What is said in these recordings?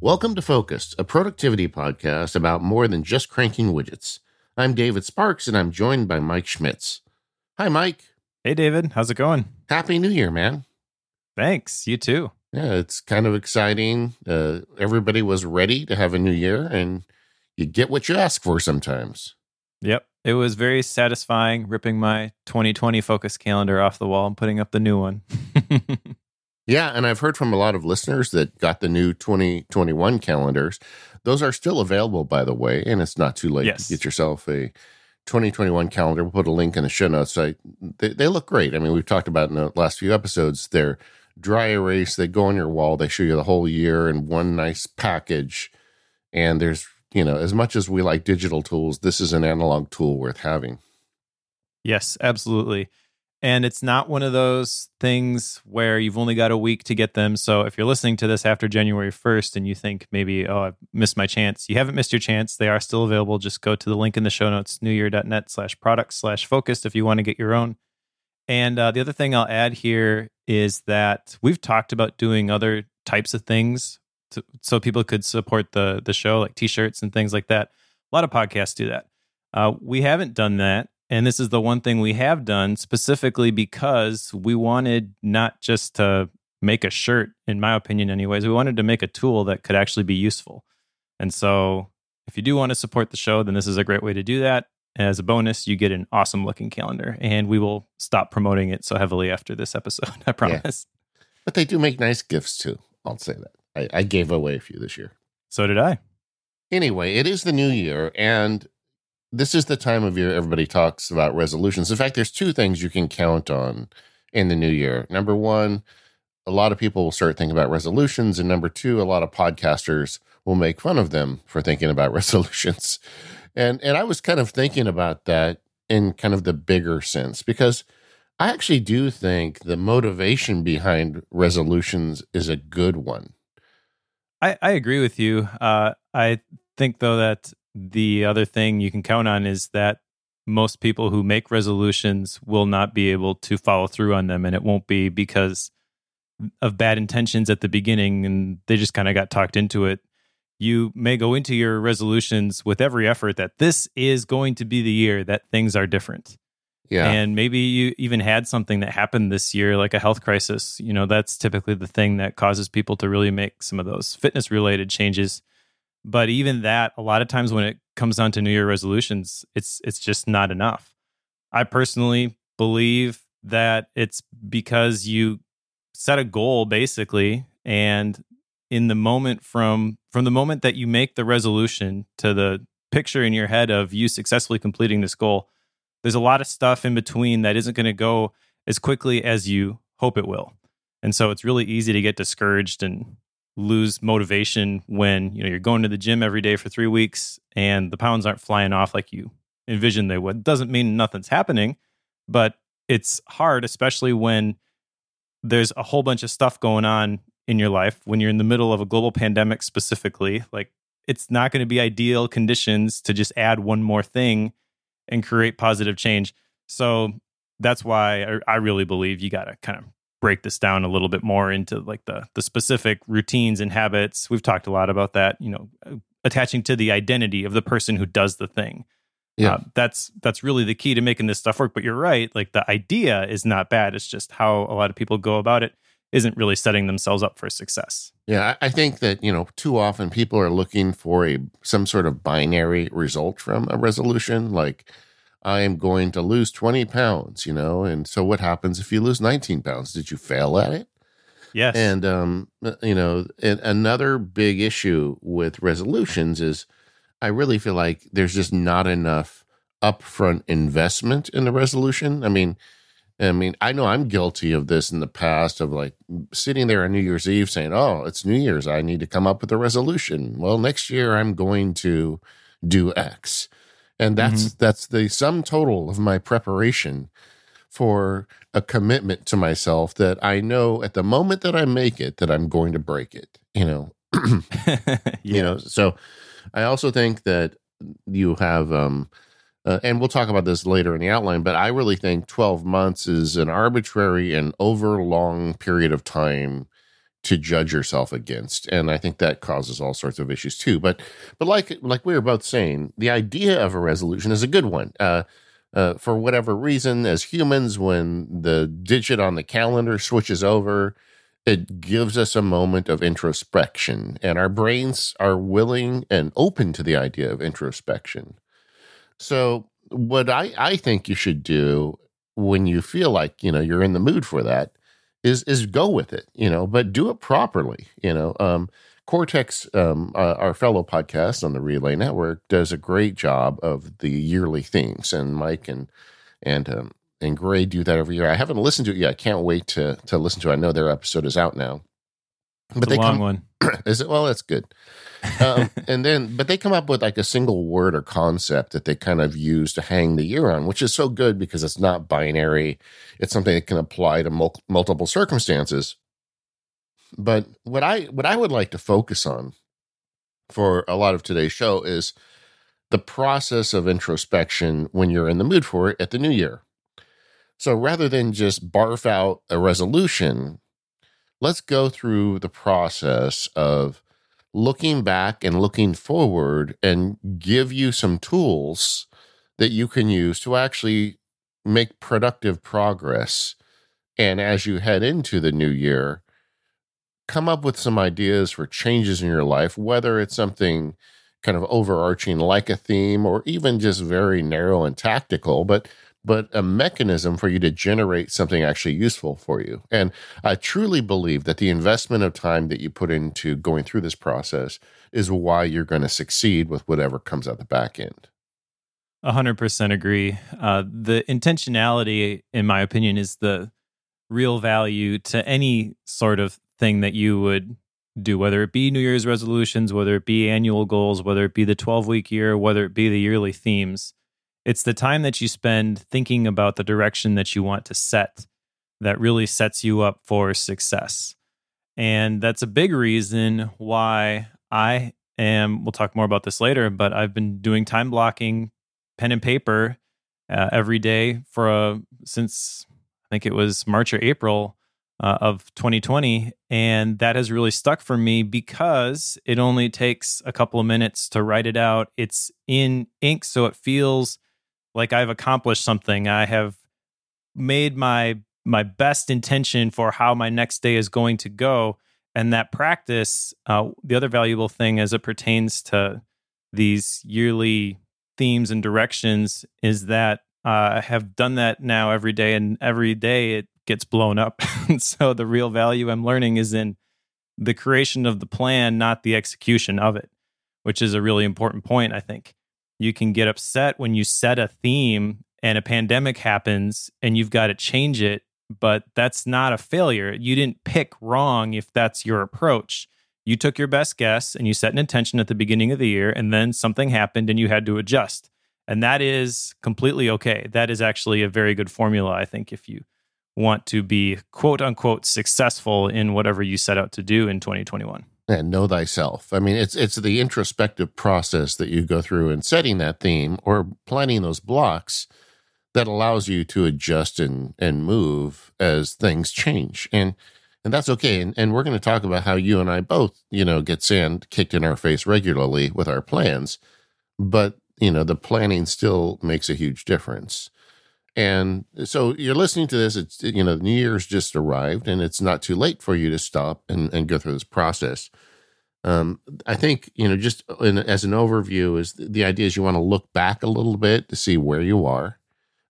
Welcome to Focused, a productivity podcast about more than just cranking widgets. I'm David Sparks, and I'm joined by Mike Schmitz. Hi, Mike. Hey, David. How's it going? Happy New Year, man. Thanks. You too. Yeah, it's kind of exciting. Uh, everybody was ready to have a new year, and you get what you ask for sometimes. Yep. It was very satisfying ripping my 2020 focus calendar off the wall and putting up the new one. Yeah, and I've heard from a lot of listeners that got the new 2021 calendars. Those are still available, by the way, and it's not too late Yes. to get yourself a 2021 calendar. We'll put a link in the show notes. I, they, they look great. I mean, we've talked about in the last few episodes. They're dry erase. They go on your wall. They show you the whole year in one nice package. And there's, you know, as much as we like digital tools, this is an analog tool worth having. yes, absolutely. And it's not one of those things where you've only got a week to get them. So if you're listening to this after January 1st and you think maybe, oh, I've missed my chance, you haven't missed your chance. They are still available. Just go to the link in the show notes, neuyear.net slash products slash focused if you want to get your own. And uh, the other thing I'll add here is that we've talked about doing other types of things to, so people could support the the show, like t-shirts and things like that. A lot of podcasts do that. Uh, we haven't done that, and this is the one thing we have done specifically because we wanted not just to make a shirt, in my opinion, anyways. We wanted to make a tool that could actually be useful. And so, if you do want to support the show, then this is a great way to do that. As a bonus, you get an awesome looking calendar, and we will stop promoting it so heavily after this episode. I promise. But they do make nice gifts too. I'll say that. I, I gave away a few this year. So did I. Anyway, it is the new year, and this is the time of year everybody talks about resolutions. In fact, there's two things you can count on in the new year. Number one, a lot of people will start thinking about resolutions, and number two, a lot of podcasters will make fun of them for thinking about resolutions. And and I was kind of thinking about that in kind of the bigger sense because I actually do think the motivation behind resolutions is a good one. I, I agree with you. Uh, I think, though, that the other thing you can count on is that most people who make resolutions will not be able to follow through on them. And it won't be because of bad intentions at the beginning and they just kind of got talked into it. You may go into your resolutions with every effort that this is going to be the year that things are different. Yeah. And maybe you even had something that happened this year, like a health crisis. You know, that's typically the thing that causes people to really make some of those fitness related changes. But even that, a lot of times when it comes down to New Year resolutions, it's it's just not enough. I personally believe that it's because you set a goal basically and in the moment from from the moment that you make the resolution to the picture in your head of you successfully completing this goal there's a lot of stuff in between that isn't going to go as quickly as you hope it will. And so it's really easy to get discouraged and lose motivation when, you know, you're going to the gym every day for 3 weeks and the pounds aren't flying off like you envisioned they would. Doesn't mean nothing's happening, but it's hard especially when there's a whole bunch of stuff going on in your life when you're in the middle of a global pandemic specifically, like it's not going to be ideal conditions to just add one more thing and create positive change. So that's why I, I really believe you got to kind of break this down a little bit more into like the the specific routines and habits. We've talked a lot about that, you know, attaching to the identity of the person who does the thing. Yeah. Uh, that's that's really the key to making this stuff work. But you're right, like the idea is not bad. It's just how a lot of people go about it isn't really setting themselves up for success. Yeah, I I think that you know too often people are looking for a some sort of binary result from a resolution, like I am going to lose twenty pounds, you know, and so what happens if you lose nineteen pounds? Did you fail at it? Yes. And um, you know, and another big issue with resolutions is I really feel like there's just not enough upfront investment in the resolution. I mean, I mean, I know I'm guilty of this in the past of like sitting there on New Year's Eve saying, "Oh, it's New Year's. I need to come up with a resolution." Well, next year I'm going to do X. And that's that's the sum total of my preparation for a commitment to myself that I know at the moment that I make it that I'm going to break it, you know. you know, so I also think that you have um uh, and we'll talk about this later in the outline, but I really think 12 months is an arbitrary and over long period of time to judge yourself against. And i think that causes all sorts of issues too. But but like like we were both saying the idea of a resolution is a good one. Uh, uh, for whatever reason as humans when the digit on the calendar switches over it gives us a moment of introspection. And our brains are willing and open to the idea of introspection. So what i i think you should do when you feel like you know you're in the mood for that is is go with it, you know, but do it properly, you know. Um, Cortex, um, uh, our fellow podcast on the Relay Network, does a great job of the yearly themes, and Mike and and um, and Grey do that every year. I haven't listened to it yet. I can't wait to to listen to. it. I know their episode is out now, but it's they long come, one. is it? Well, that's good um, and then, but they come up with like a single word or concept that they kind of use to hang the year on, which is so good because it's not binary. It's something that can apply to mul- multiple circumstances. But what I what I would like to focus on for a lot of today's show is the process of introspection when you're in the mood for it at the new year. So rather than just barf out a resolution, let's go through the process of looking back and looking forward and give you some tools that you can use to actually make productive progress. And as you head into the new year, come up with some ideas for changes in your life, whether it's something kind of overarching like a theme or even just very narrow and tactical, but but a mechanism for you to generate something actually useful for you. And I truly believe that the investment of time that you put into going through this process is why you're going to succeed with whatever comes out the back end. 100% agree. Uh, the intentionality, in my opinion, is the real value to any sort of thing that you would do, whether it be New Year's resolutions, whether it be annual goals, whether it be the 12 week year, whether it be the yearly themes. It's the time that you spend thinking about the direction that you want to set that really sets you up for success. And that's a big reason why I am, we'll talk more about this later, but I've been doing time blocking pen and paper uh, every day for a, since I think it was March or April uh, of 2020. And that has really stuck for me because it only takes a couple of minutes to write it out. It's in ink, so it feels like I've accomplished something. I have made my my best intention for how my next day is going to go. And that practice, uh, the other valuable thing as it pertains to these yearly themes and directions is that uh, I have done that now every day, and every day it gets blown up. so the real value I'm learning is in the creation of the plan, not the execution of it, which is a really important point, I think you can get upset when you set a theme and a pandemic happens and you've got to change it but that's not a failure. You didn't pick wrong if that's your approach. You took your best guess and you set an intention at the beginning of the year and then something happened and you had to adjust. And that is completely okay. That is actually a very good formula i think if you want to be quote unquote successful in whatever you set out to do in 2021 and know thyself. I mean, it's it's the introspective process that you go through in setting that theme or planning those blocks that allows you to adjust and and move as things change. And and that's okay. And, and we're going to talk about how you and I both, you know, get sand kicked in our face regularly with our plans, but you know, the planning still makes a huge difference. And so you're listening to this. It's, you know, New Year's just arrived and it's not too late for you to stop and, and go through this process. Um, I think, you know, just in, as an overview, is the, idea is you want to look back a little bit to see where you are.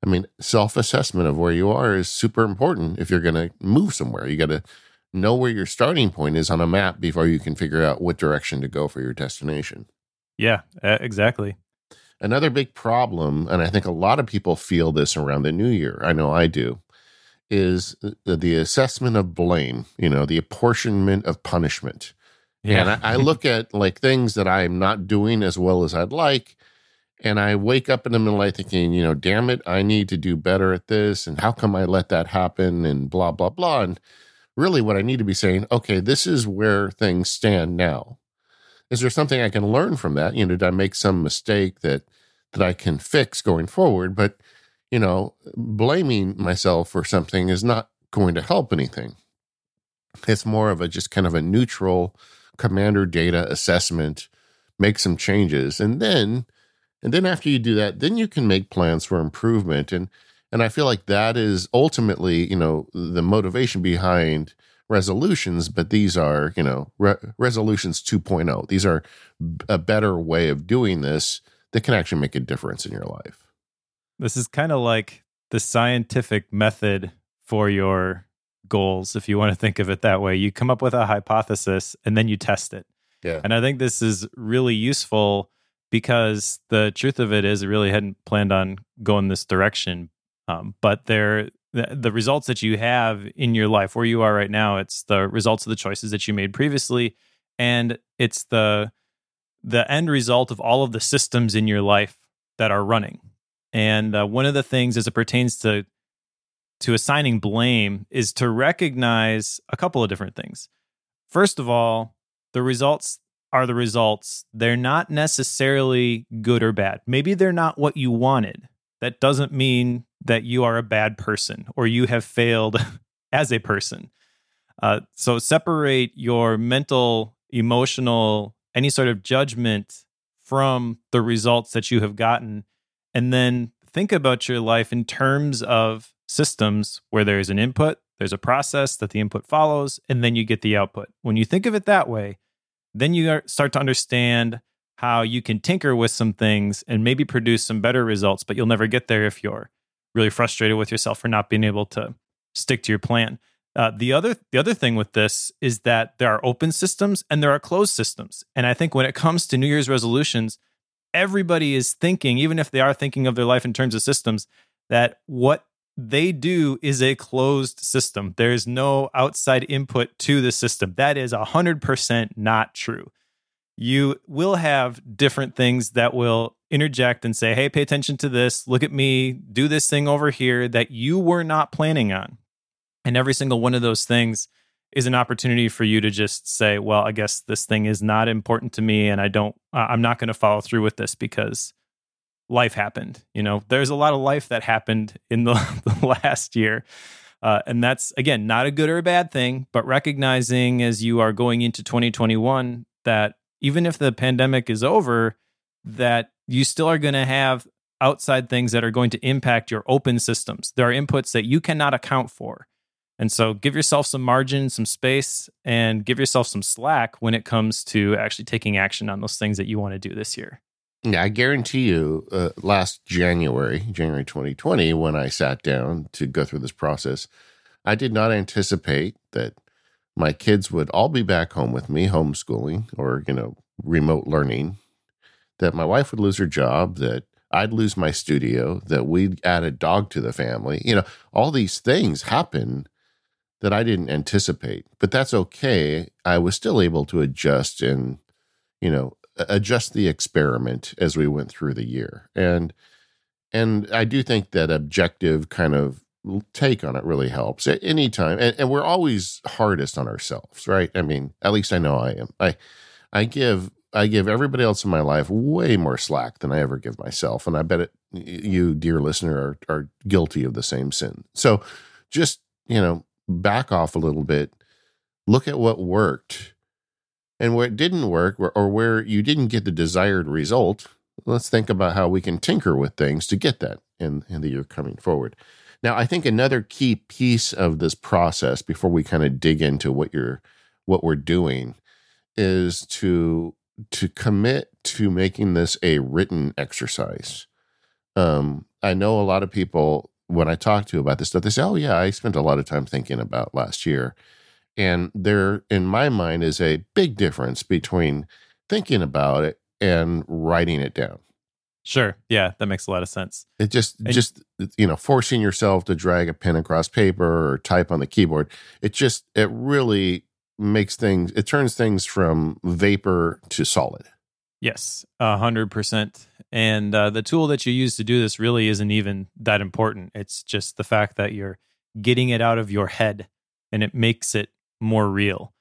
I mean, self assessment of where you are is super important if you're going to move somewhere. You got to know where your starting point is on a map before you can figure out what direction to go for your destination. Yeah, exactly. Another big problem, and I think a lot of people feel this around the new year, I know I do, is the assessment of blame, you know, the apportionment of punishment. Yeah. And I, I look at like things that I'm not doing as well as I'd like. And I wake up in the middle of the night thinking, you know, damn it, I need to do better at this. And how come I let that happen? And blah, blah, blah. And really, what I need to be saying, okay, this is where things stand now is there something I can learn from that? You know, did I make some mistake that that I can fix going forward? But you know, blaming myself for something is not going to help anything. It's more of a just kind of a neutral commander data assessment, make some changes, and then and then after you do that, then you can make plans for improvement. And and I feel like that is ultimately, you know, the motivation behind resolutions, but these are, you know, re- resolutions 2.0. These are a better way of doing this that can actually make a difference in your life. This is kind of like the scientific method for your goals, if you want to think of it that way. You come up with a hypothesis and then you test it. Yeah. And I think this is really useful because the truth of it is, I really hadn't planned on going this direction. Um, but there, the, the results that you have in your life, where you are right now, it's the results of the choices that you made previously, and it's the the end result of all of the systems in your life that are running. And uh, one of the things, as it pertains to to assigning blame, is to recognize a couple of different things. First of all, the results are the results. They're not necessarily good or bad. Maybe they're not what you wanted. That doesn't mean that you are a bad person or you have failed as a person. Uh, so separate your mental, emotional, any sort of judgment from the results that you have gotten. And then think about your life in terms of systems where there's an input, there's a process that the input follows, and then you get the output. When you think of it that way, then you start to understand how you can tinker with some things and maybe produce some better results, but you'll never get there if you're really frustrated with yourself for not being able to stick to your plan. Uh, the other the other thing with this is that there are open systems and there are closed systems, and I think when it comes to New Year's resolutions, everybody is thinking, even if they are thinking of their life in terms of systems, that what they do is a closed system. There is no outside input to the system. That is 100% not true. You will have different things that will interject and say, hey, pay attention to this. Look at me. Do this thing over here that you were not planning on. And every single one of those things is an opportunity for you to just say, well, I guess this thing is not important to me and I don't, I'm not going to follow through with this because life happened. You know, there's a lot of life that happened in the, the last year. Uh, and that's, again, not a good or a bad thing, but recognizing as you are going into 2021 that even if the pandemic is over, that you still are going to have outside things that are going to impact your open systems. There are inputs that you cannot account for. And so give yourself some margin, some space, and give yourself some slack when it comes to actually taking action on those things that you want to do this year. Yeah, I guarantee you, uh, last January, January 2020, when I sat down to go through this process, I did not anticipate that my kids would all be back home with me, homeschooling or, you know, remote learning, that my wife would lose her job, that I'd lose my studio, that we'd add a dog to the family. You know, all these things happen that I didn't anticipate, but that's okay. I was still able to adjust and, you know, adjust the experiment as we went through the year. And and I do think that objective kind of take on it really helps at any time. And, and we're always hardest on ourselves, right? I mean, at least I know I am. I I give I give everybody else in my life way more slack than I ever give myself, and I bet it, you, dear listener, are are guilty of the same sin. So, just you know, back off a little bit, look at what worked, and where it didn't work or where you didn't get the desired result, let's think about how we can tinker with things to get that in, in the year coming forward. Now, I think another key piece of this process before we kind of dig into what you're what we're doing is to to commit to making this a written exercise. Um, I know a lot of people when I talk to about this stuff, they say, "Oh yeah, I spent a lot of time thinking about last year." And there, in my mind, is a big difference between thinking about it and writing it down. Sure. Yeah, that makes a lot of sense. It just, and, just you know, forcing yourself to drag a pen across paper or type on the keyboard. It just, it really makes things. It turns things from vapor to solid. Yes, a hundred percent. And uh, the tool that you use to do this really isn't even that important. It's just the fact that you're getting it out of your head, and it makes it more real.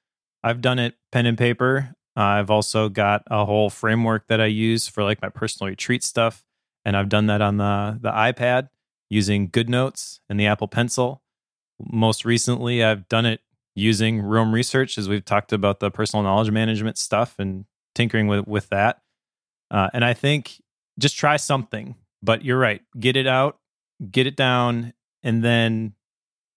I've done it pen and paper. Uh, I've also got a whole framework that I use for like my personal retreat stuff, and I've done that on the the iPad using GoodNotes and the Apple Pencil. Most recently, I've done it using Roam Research as we've talked about the personal knowledge management stuff and tinkering with with that. Uh, and I think just try something. But you're right, get it out, get it down, and then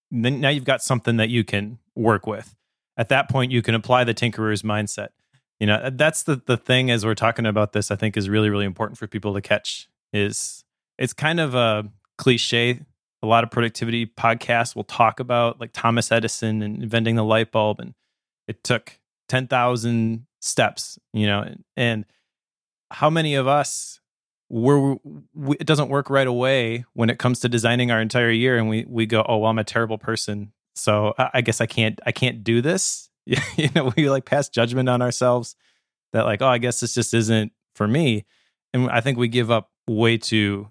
then now you've got something that you can work with. At that point, you can apply the tinkerer's mindset. You know, that's the the thing as we're talking about this. I think is really really important for people to catch. Is it's kind of a cliche a lot of productivity podcasts will talk about like Thomas Edison and inventing the light bulb and it took 10,000 steps, you know, and how many of us were we, it doesn't work right away when it comes to designing our entire year and we we go, "Oh, well, I'm a terrible person. So I, I guess I can't I can't do this." you know, we like pass judgment on ourselves that like, "Oh, I guess this just isn't for me." And I think we give up way too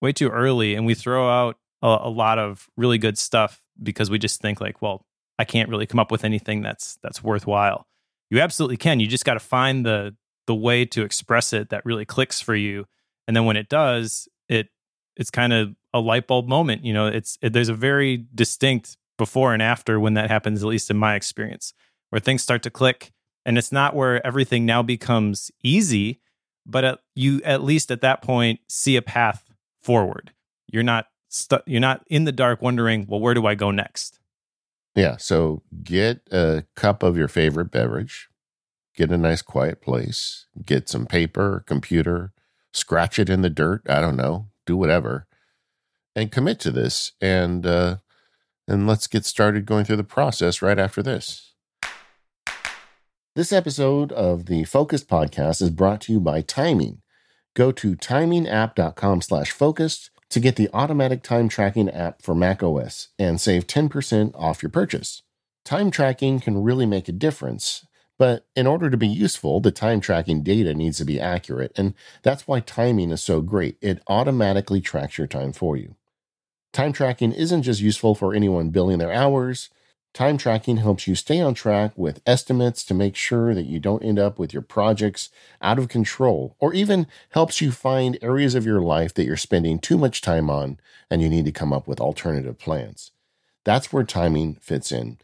way too early and we throw out a, a lot of really good stuff because we just think like, well, I can't really come up with anything that's that's worthwhile. You absolutely can. You just got to find the the way to express it that really clicks for you, and then when it does, it it's kind of a light bulb moment. You know, it's it, there's a very distinct before and after when that happens. At least in my experience, where things start to click, and it's not where everything now becomes easy, but at, you at least at that point see a path forward. You're not stu- you're not in the dark wondering, well, where do I go next? Yeah. So get a cup of your favorite beverage, get a nice quiet place, get some paper, computer, scratch it in the dirt. I don't know, do whatever, and commit to this. And uh, and let's get started going through the process right after this. This episode of the Focused Podcast is brought to you by Timing. Go to timingapp.com slash focused to get the automatic time tracking app for macOS and save 10% off your purchase. Time tracking can really make a difference, but in order to be useful, the time tracking data needs to be accurate, and that's why timing is so great. It automatically tracks your time for you. Time tracking isn't just useful for anyone billing their hours, Time tracking helps you stay on track with estimates to make sure that you don't end up with your projects out of control, or even helps you find areas of your life that you're spending too much time on and you need to come up with alternative plans. That's where timing fits in.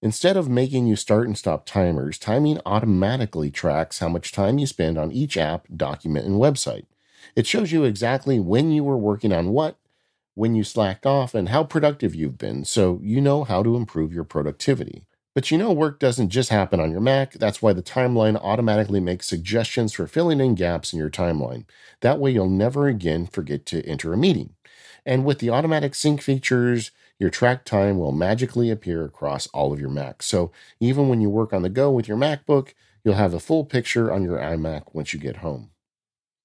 Instead of making you start and stop timers, timing automatically tracks how much time you spend on each app, document, and website. It shows you exactly when you were working on what when you slacked off, and how productive you've been, so you know how to improve your productivity. But you know, work doesn't just happen on your Mac. That's why the timeline automatically makes suggestions for filling in gaps in your timeline. That way, you'll never again forget to enter a meeting. And with the automatic sync features, your track time will magically appear across all of your Macs. So even when you work on the go with your MacBook, you'll have a full picture on your iMac once you get home.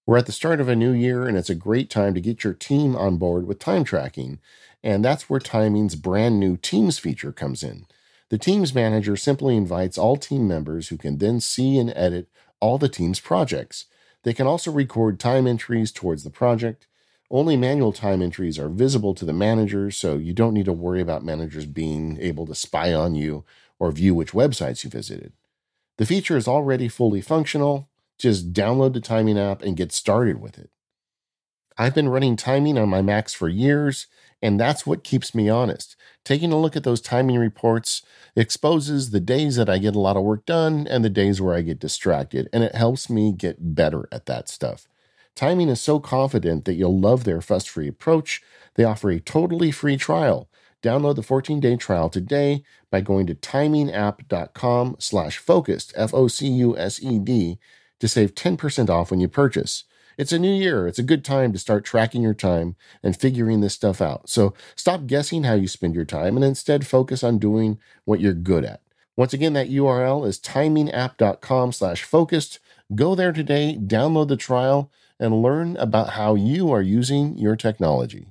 We're at the start of a new year, and it's a great time to get your team on board with time tracking. And that's where Timing's brand new Teams feature comes in. The Teams Manager simply invites all team members who can then see and edit all the team's projects. They can also record time entries towards the project. Only manual time entries are visible to the manager, so you don't need to worry about managers being able to spy on you or view which websites you visited. The feature is already fully functional, just download the timing app and get started with it. I've been running timing on my Macs for years, and that's what keeps me honest. Taking a look at those timing reports exposes the days that I get a lot of work done and the days where I get distracted, and it helps me get better at that stuff. Timing is so confident that you'll love their fuss-free approach. They offer a totally free trial. Download the 14-day trial today by going to timingapp.com slash focused, F-O-C-U-S-E-D, to save 10% off when you purchase. It's a new year. It's a good time to start tracking your time and figuring this stuff out. So stop guessing how you spend your time and instead focus on doing what you're good at. Once again, that URL is timingapp.com slash focused. Go there today, download the trial, and learn about how you are using your technology.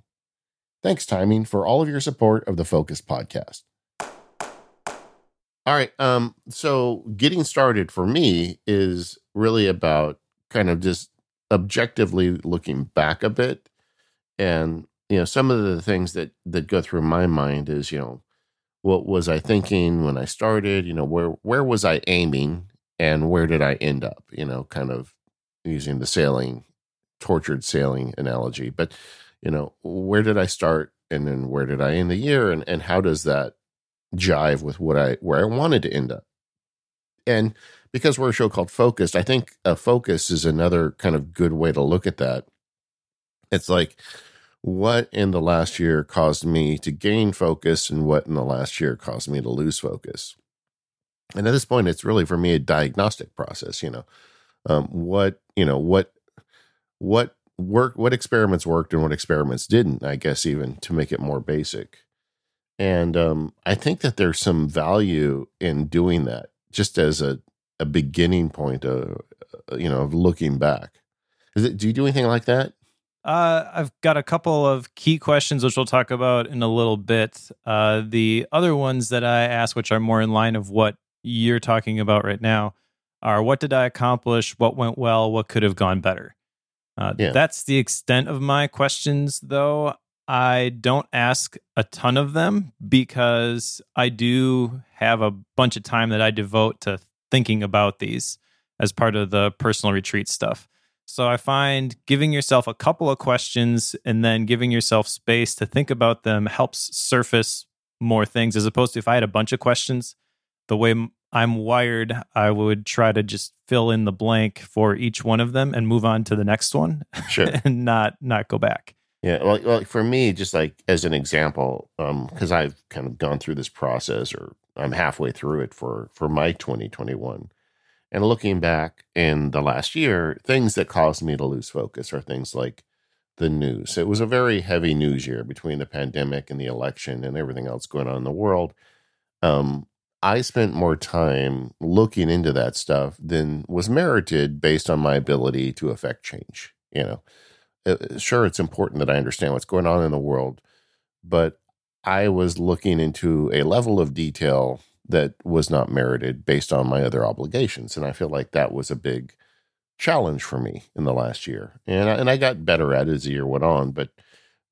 Thanks, Timing, for all of your support of the Focus podcast. All right. Um, so getting started for me is really about kind of just objectively looking back a bit. And, you know, some of the things that that go through my mind is, you know, what was I thinking when I started? You know, where where was I aiming and where did I end up? You know, kind of using the sailing, tortured sailing analogy. But, you know, where did I start and then where did I end the year and, and how does that jive with what I where I wanted to end up. And because we're a show called Focused, I think a focus is another kind of good way to look at that. It's like what in the last year caused me to gain focus and what in the last year caused me to lose focus. And at this point, it's really for me a diagnostic process. You know, um, what you know what what work what experiments worked and what experiments didn't. I guess even to make it more basic. And um, I think that there's some value in doing that, just as a a beginning point of uh, you know of looking back. Is it? Do you do anything like that? Uh, I've got a couple of key questions which we'll talk about in a little bit. Uh, the other ones that I ask, which are more in line of what you're talking about right now, are what did I accomplish? What went well? What could have gone better? Uh, yeah. That's the extent of my questions, though. I don't ask a ton of them because I do have a bunch of time that I devote to thinking about these as part of the personal retreat stuff. So I find giving yourself a couple of questions and then giving yourself space to think about them helps surface more things as opposed to if I had a bunch of questions, the way I'm wired, I would try to just fill in the blank for each one of them and move on to the next one. Sure. and not not go back. Yeah, well, well, for me, just like as an example, because um, I've kind of gone through this process, or I'm halfway through it for for my 2021, and looking back in the last year, things that caused me to lose focus are things like the news. It was a very heavy news year between the pandemic and the election and everything else going on in the world. Um, I spent more time looking into that stuff than was merited based on my ability to affect change. You know sure, it's important that I understand what's going on in the world, but I was looking into a level of detail that was not merited based on my other obligations. And I feel like that was a big challenge for me in the last year. And I, and I got better at it as the year went on, but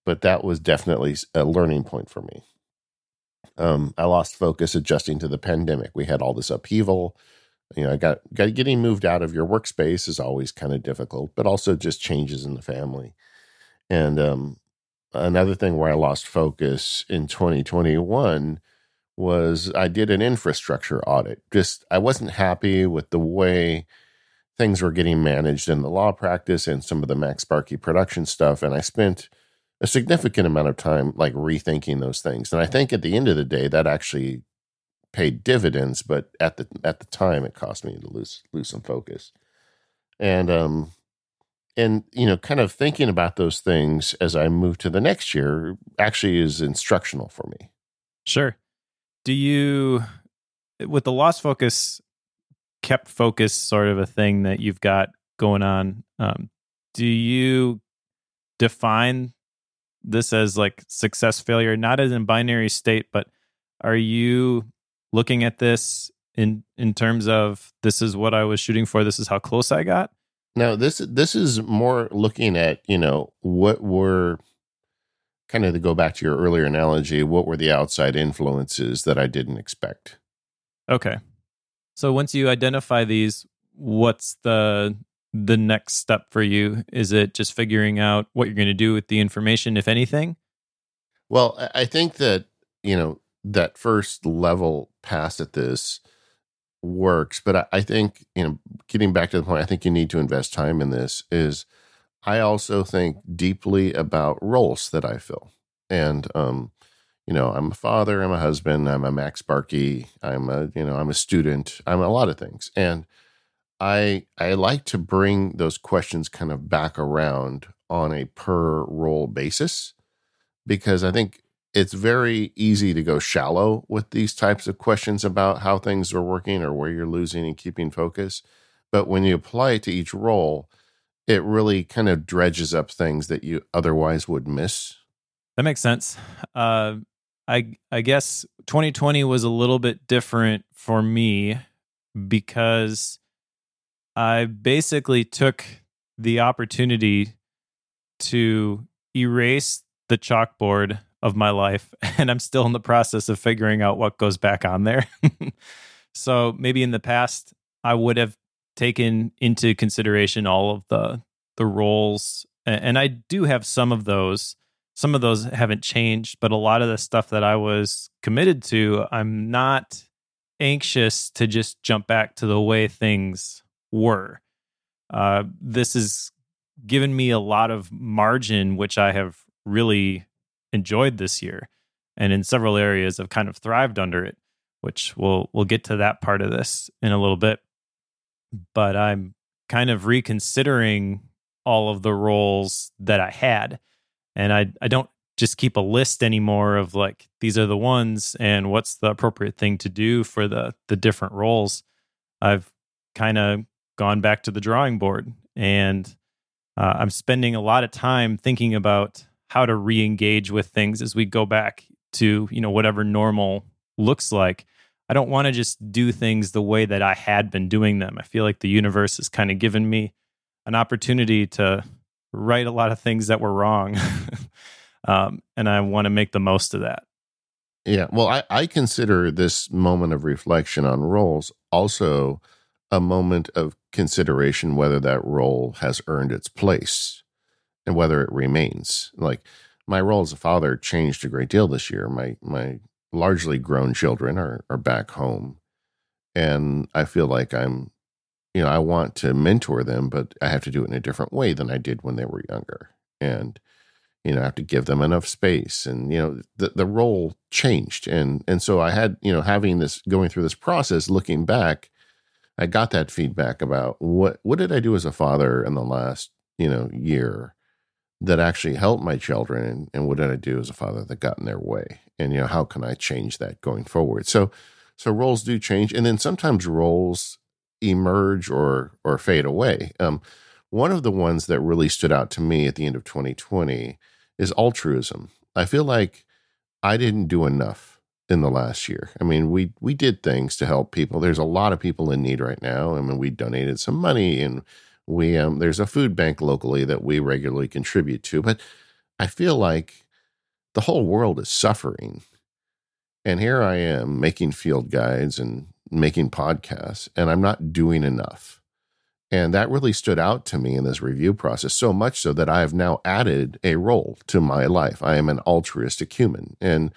but that was definitely a learning point for me. Um, I lost focus adjusting to the pandemic. We had all this upheaval you know, I got, got getting moved out of your workspace is always kind of difficult, but also just changes in the family. And um, another thing where I lost focus in 2021 was I did an infrastructure audit. Just I wasn't happy with the way things were getting managed in the law practice and some of the MacSparky production stuff, and I spent a significant amount of time like rethinking those things. And I think at the end of the day, that actually paid dividends, but at the at the time it cost me to lose lose some focus. And um and you know, kind of thinking about those things as I move to the next year actually is instructional for me. Sure. Do you with the lost focus kept focus sort of a thing that you've got going on, um, do you define this as like success failure, not as in binary state, but are you looking at this in in terms of this is what I was shooting for, this is how close I got? No, this this is more looking at, you know, what were kind of to go back to your earlier analogy, what were the outside influences that I didn't expect? Okay. So once you identify these, what's the the next step for you? Is it just figuring out what you're going to do with the information, if anything? Well, I think that, you know, that first level pass at this works. But I, I, think, you know, getting back to the point, I think you need to invest time in this is I also think deeply about roles that I fill. And, um, you know, I'm a father, I'm a husband, I'm a MacSparky, I'm a, you know, I'm a student, I'm a lot of things. And I I like to bring those questions kind of back around on a per role basis because I think it's very easy to go shallow with these types of questions about how things are working or where you're losing and keeping focus. But when you apply it to each role, it really kind of dredges up things that you otherwise would miss. That makes sense. Uh, I I guess 2020 was a little bit different for me because I basically took the opportunity to erase the chalkboard of my life and I'm still in the process of figuring out what goes back on there. so maybe in the past I would have taken into consideration all of the the roles and I do have some of those some of those haven't changed, but a lot of the stuff that I was committed to, I'm not anxious to just jump back to the way things were. Uh, this has given me a lot of margin, which I have really enjoyed this year, and in several areas I've kind of thrived under it. Which we'll we'll get to that part of this in a little bit. But I'm kind of reconsidering all of the roles that I had and I I don't just keep a list anymore of like these are the ones and what's the appropriate thing to do for the the different roles. I've kind of gone back to the drawing board and uh, I'm spending a lot of time thinking about how to re-engage with things as we go back to you know whatever normal looks like. I don't want to just do things the way that I had been doing them. I feel like the universe has kind of given me an opportunity to right a lot of things that were wrong. um, and I want to make the most of that. Yeah. Well, I, I consider this moment of reflection on roles also a moment of consideration whether that role has earned its place and whether it remains. Like my role as a father changed a great deal this year. My my largely grown children are are back home. And I feel like I'm you know, I want to mentor them, but I have to do it in a different way than I did when they were younger. And, you know, I have to give them enough space. And, you know, the, the role changed. And, and so I had, you know, having this, going through this process, looking back, I got that feedback about what, what did I do as a father in the last, you know, year that actually helped my children? And, and what did I do as a father that got in their way? And, you know, how can I change that going forward? So, so roles do change. And then sometimes roles emerge or or fade away. Um, one of the ones that really stood out to me at the end of 2020 is altruism. I feel like I didn't do enough in the last year. I mean, we we did things to help people. There's a lot of people in need right now. I mean, we donated some money and we um, there's a food bank locally that we regularly contribute to, but I feel like the whole world is suffering. And here I am making field guides and making podcasts and I'm not doing enough. And that really stood out to me in this review process, so much so that I have now added a role to my life. I am an altruistic human. And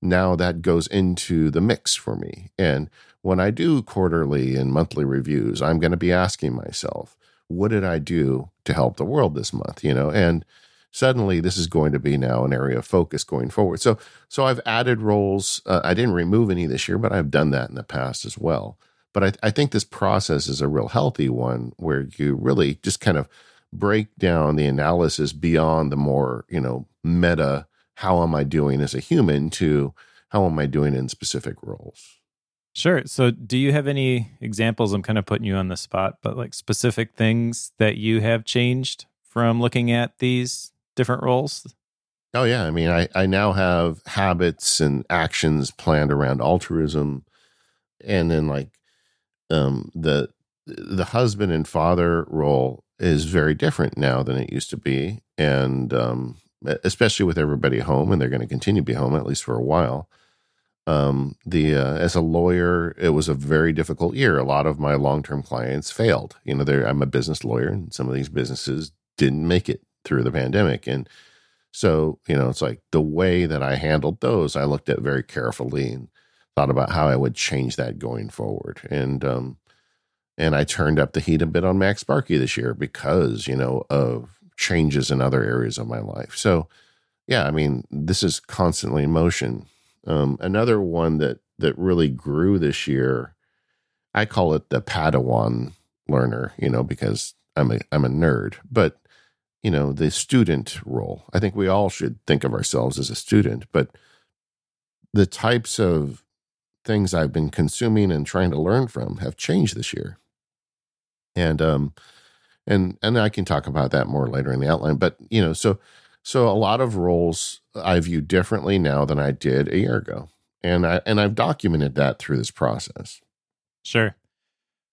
now that goes into the mix for me. And when I do quarterly and monthly reviews, I'm going to be asking myself, what did I do to help the world this month? You know, and suddenly this is going to be now an area of focus going forward. So, so I've added roles. Uh, I didn't remove any this year, but I've done that in the past as well. But I, I think this process is a real healthy one where you really just kind of break down the analysis beyond the more, you know, meta, how am I doing as a human to how am I doing in specific roles. Sure. So, do you have any examples? I'm kind of putting you on the spot, but like specific things that you have changed from looking at these different roles? Oh yeah, I mean, I I now have habits and actions planned around altruism, and then like um the the husband and father role is very different now than it used to be, and um especially with everybody home, and they're going to continue to be home at least for a while. Um, the uh, as a lawyer, it was a very difficult year. A lot of my long term clients failed. You know, I'm a business lawyer, and some of these businesses didn't make it through the pandemic. And so, you know, it's like the way that I handled those, I looked at very carefully and thought about how I would change that going forward. And, um, and I turned up the heat a bit on MacSparky this year because, you know, of changes in other areas of my life. So, yeah, I mean, this is constantly in motion. Um, another one that that really grew this year, I call it the Padawan learner, you know, because I'm a I'm a nerd, but you know, the student role. I think we all should think of ourselves as a student, but the types of things I've been consuming and trying to learn from have changed this year. And um and and I can talk about that more later in the outline, but you know, so so a lot of roles I view differently now than I did a year ago. And I and I've documented that through this process. Sure.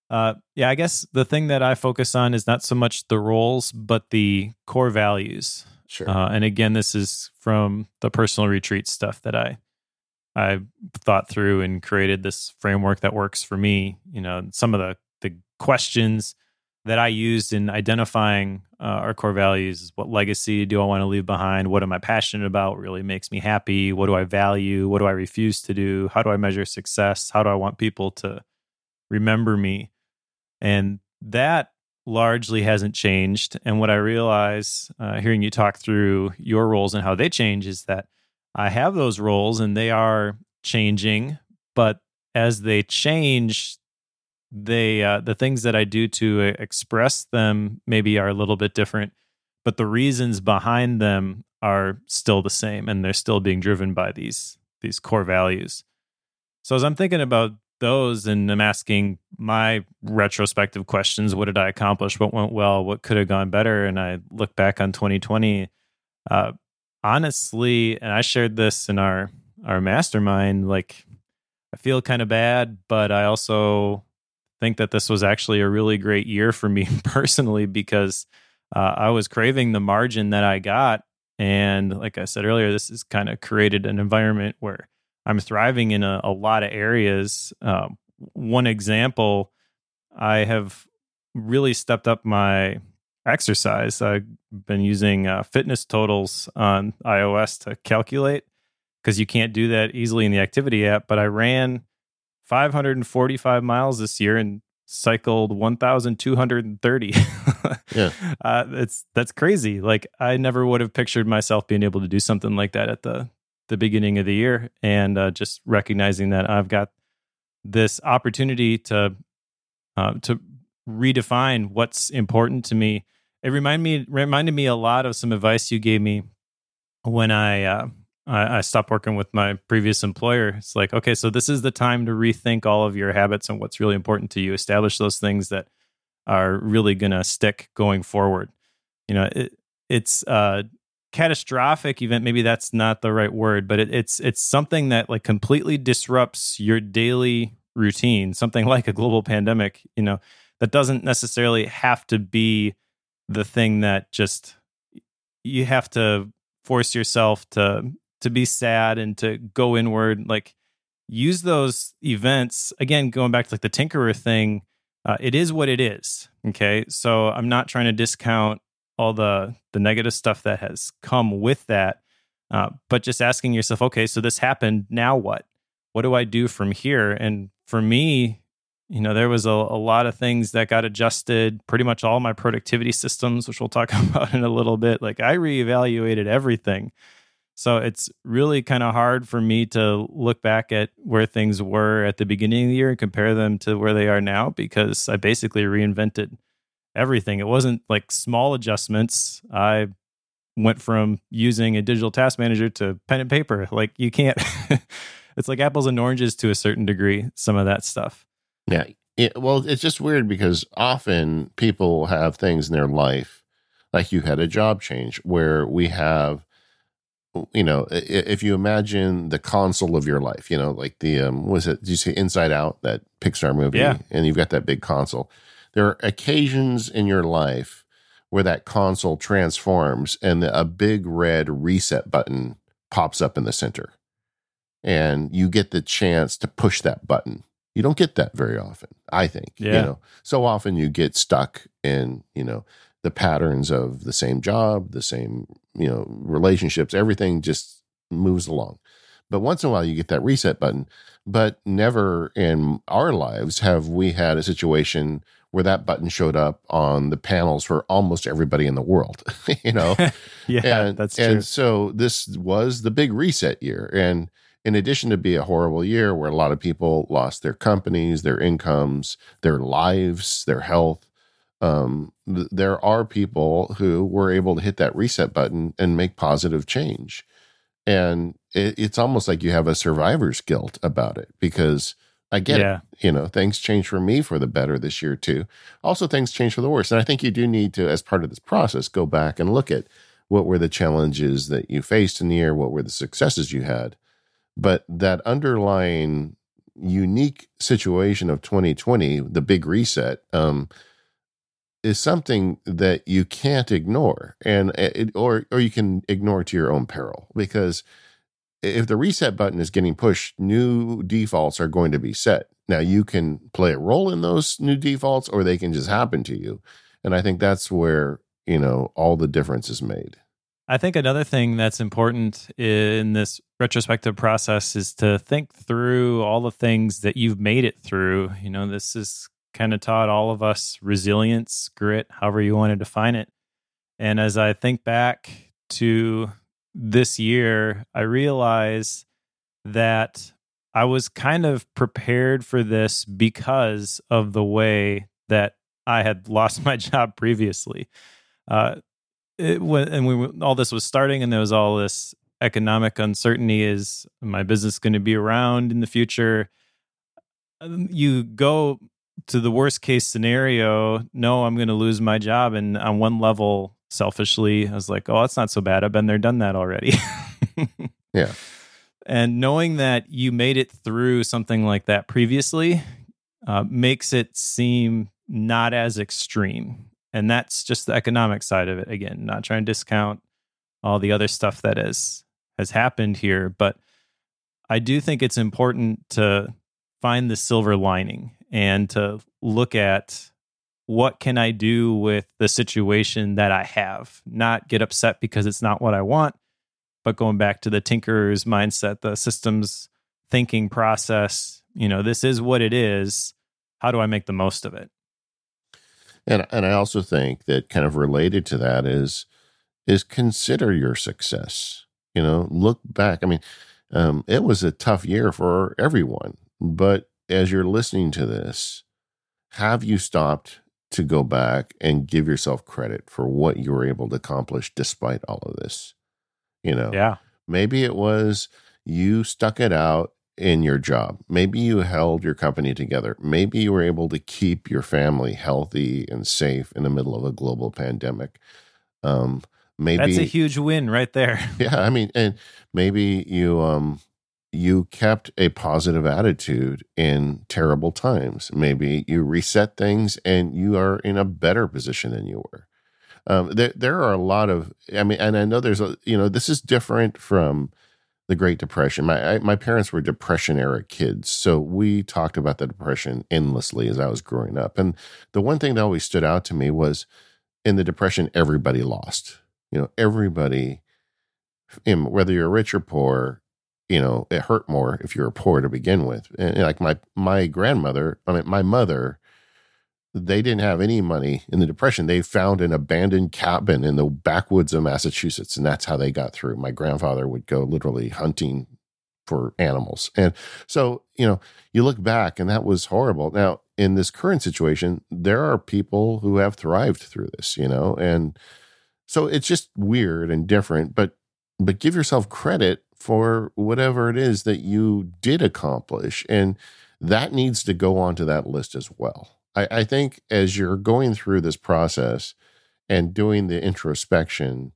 Uh, yeah, I guess the thing that I focus on is not so much the roles, but the core values. Sure. Uh, and again, this is from the personal retreat stuff that I I thought through and created this framework that works for me. You know, some of the the questions that I used in identifying uh, our core values. is What legacy do I want to leave behind? What am I passionate about? Really makes me happy? What do I value? What do I refuse to do? How do I measure success? How do I want people to remember me? And that largely hasn't changed. And what I realize, uh, hearing you talk through your roles and how they change, is that I have those roles and they are changing, but as they change, they uh, the things that I do to express them maybe are a little bit different, but the reasons behind them are still the same, and they're still being driven by these these core values. So as I'm thinking about those and I'm asking my retrospective questions, what did I accomplish? What went well? What could have gone better? And I look back on 2020. Uh, honestly, and I shared this in our our mastermind. Like, I feel kind of bad, but I also think that this was actually a really great year for me personally because uh, I was craving the margin that I got. And like I said earlier, this has kind of created an environment where I'm thriving in a, a lot of areas. Uh, one example, I have really stepped up my exercise. I've been using uh, fitness totals on iOS to calculate because you can't do that easily in the activity app. But I ran 545 miles this year and cycled 1230 yeah. Uh, it's that's crazy. Like i never would have pictured myself being able to do something like that at the the beginning of the year. And uh, just recognizing that i've got this opportunity to uh, to redefine what's important to me. It reminded me reminded me a lot of some advice you gave me when i uh, I, I stopped working with my previous employer. It's like, okay, so this is the time to rethink all of your habits and what's really important to you. Establish those things that are really going to stick going forward. You know, it, it's a catastrophic event. Maybe that's not the right word, but it, it's it's something that like completely disrupts your daily routine. Something like a global pandemic. You know, that doesn't necessarily have to be the thing that just you have to force yourself to to be sad and to go inward like use those events again going back to like the tinkerer thing uh, it is what it is okay? So i'm not trying to discount all the the negative stuff that has come with that uh, but just asking yourself okay so this happened now what? What do i do from here? And for me you know there was a, a lot of things that got adjusted pretty much all my productivity systems which we'll talk about in a little bit like i reevaluated everything so it's really kind of hard for me to look back at where things were at the beginning of the year and compare them to where they are now because I basically reinvented everything. It wasn't like small adjustments. I went from using a digital task manager to pen and paper. Like you can't it's like apples and oranges to a certain degree, some of that stuff. Yeah. It, well, it's just weird because often people have things in their life like you had a job change where we have you know, if you imagine the console of your life, you know, like the um, was it? Did you say Inside Out, that Pixar movie? Yeah. And you've got that big console. There are occasions in your life where that console transforms and a big red reset button pops up in the center, and you get the chance to push that button. You don't get that very often, I think. Yeah. You know, so often you get stuck in, you know, the patterns of the same job, the same, you know, relationships, everything just moves along. But once in a while you get that reset button. But never in our lives have we had a situation where that button showed up on the panels for almost everybody in the world, you know? yeah, and, that's true. And so this was the big reset year. And in addition to be a horrible year where a lot of people lost their companies, their incomes, their lives, their health, um, th- there are people who were able to hit that reset button and make positive change. And it, it's almost like you have a survivor's guilt about it because I get yeah. it. You know, things change for me for the better this year too. Also, things change for the worse. And I think you do need to, as part of this process, go back and look at what were the challenges that you faced in the year, what were the successes you had. But that underlying unique situation of 2020, the big reset, um, is something that you can't ignore and eh, it, or or you can ignore to your own peril because if the reset button is getting pushed new defaults are going to be set Now you can play a role in those new defaults or they can just happen to you. And I think that's where, you know, all the difference is made. I think another thing that's important in this retrospective process is to think through all the things that you've made it through. You know, this is kind of taught all of us resilience, grit, however you want to define it. And as I think back to this year, I realize that I was kind of prepared for this because of the way that I had lost my job previously. Uh, it, and we all this was starting, and there was all this economic uncertainty: is my business going to be around in the future? Um, you go to the worst case scenario. No, I'm going to lose my job, and on one level, selfishly, I was like, "Oh, that's not so bad. I've been there, done that already." yeah. And knowing that you made it through something like that previously uh, makes it seem not as extreme. And that's just the economic side of it. Again, not trying to discount all the other stuff that has has happened here, but I do think it's important to find the silver lining and to look at what can I do with the situation that I have, not get upset because it's not what I want, but going back to the tinkerer's mindset, the systems thinking process, you know, this is what it is. How do I make the most of it? And and I also think that kind of related to that is is consider your success. You know, look back. I mean, um, it was a tough year for everyone, but as you're listening to this, have you stopped to go back and give yourself credit for what you were able to accomplish despite all of this? You know, yeah. Maybe it was you stuck it out in your job. Maybe you held your company together. Maybe you were able to keep your family healthy and safe in the middle of a global pandemic. Um, maybe that's a huge win right there. Yeah, I mean, and maybe you um you kept a positive attitude in terrible times. Maybe you reset things and you are in a better position than you were. Um, there, there are a lot of, I mean, and I know there's a, you know, this is different from the Great Depression. My I, my parents were Depression era kids, so we talked about the Depression endlessly as I was growing up. And the one thing that always stood out to me was in the Depression, everybody lost. You know, everybody, whether you're rich or poor, you know, it hurt more if you were poor to begin with. And like my my grandmother, I mean, my mother they didn't have any money in the depression. They found an abandoned cabin in the backwoods of massachusetts and that's how they got through. My grandfather would go literally hunting for animals. And so you know you look back and that was horrible. Now in this current situation there are people who have thrived through this you know and so it's just weird and different but but give yourself credit for whatever it is that you did accomplish and that needs to go onto that list as well I, I think as you're going through this process and doing the introspection,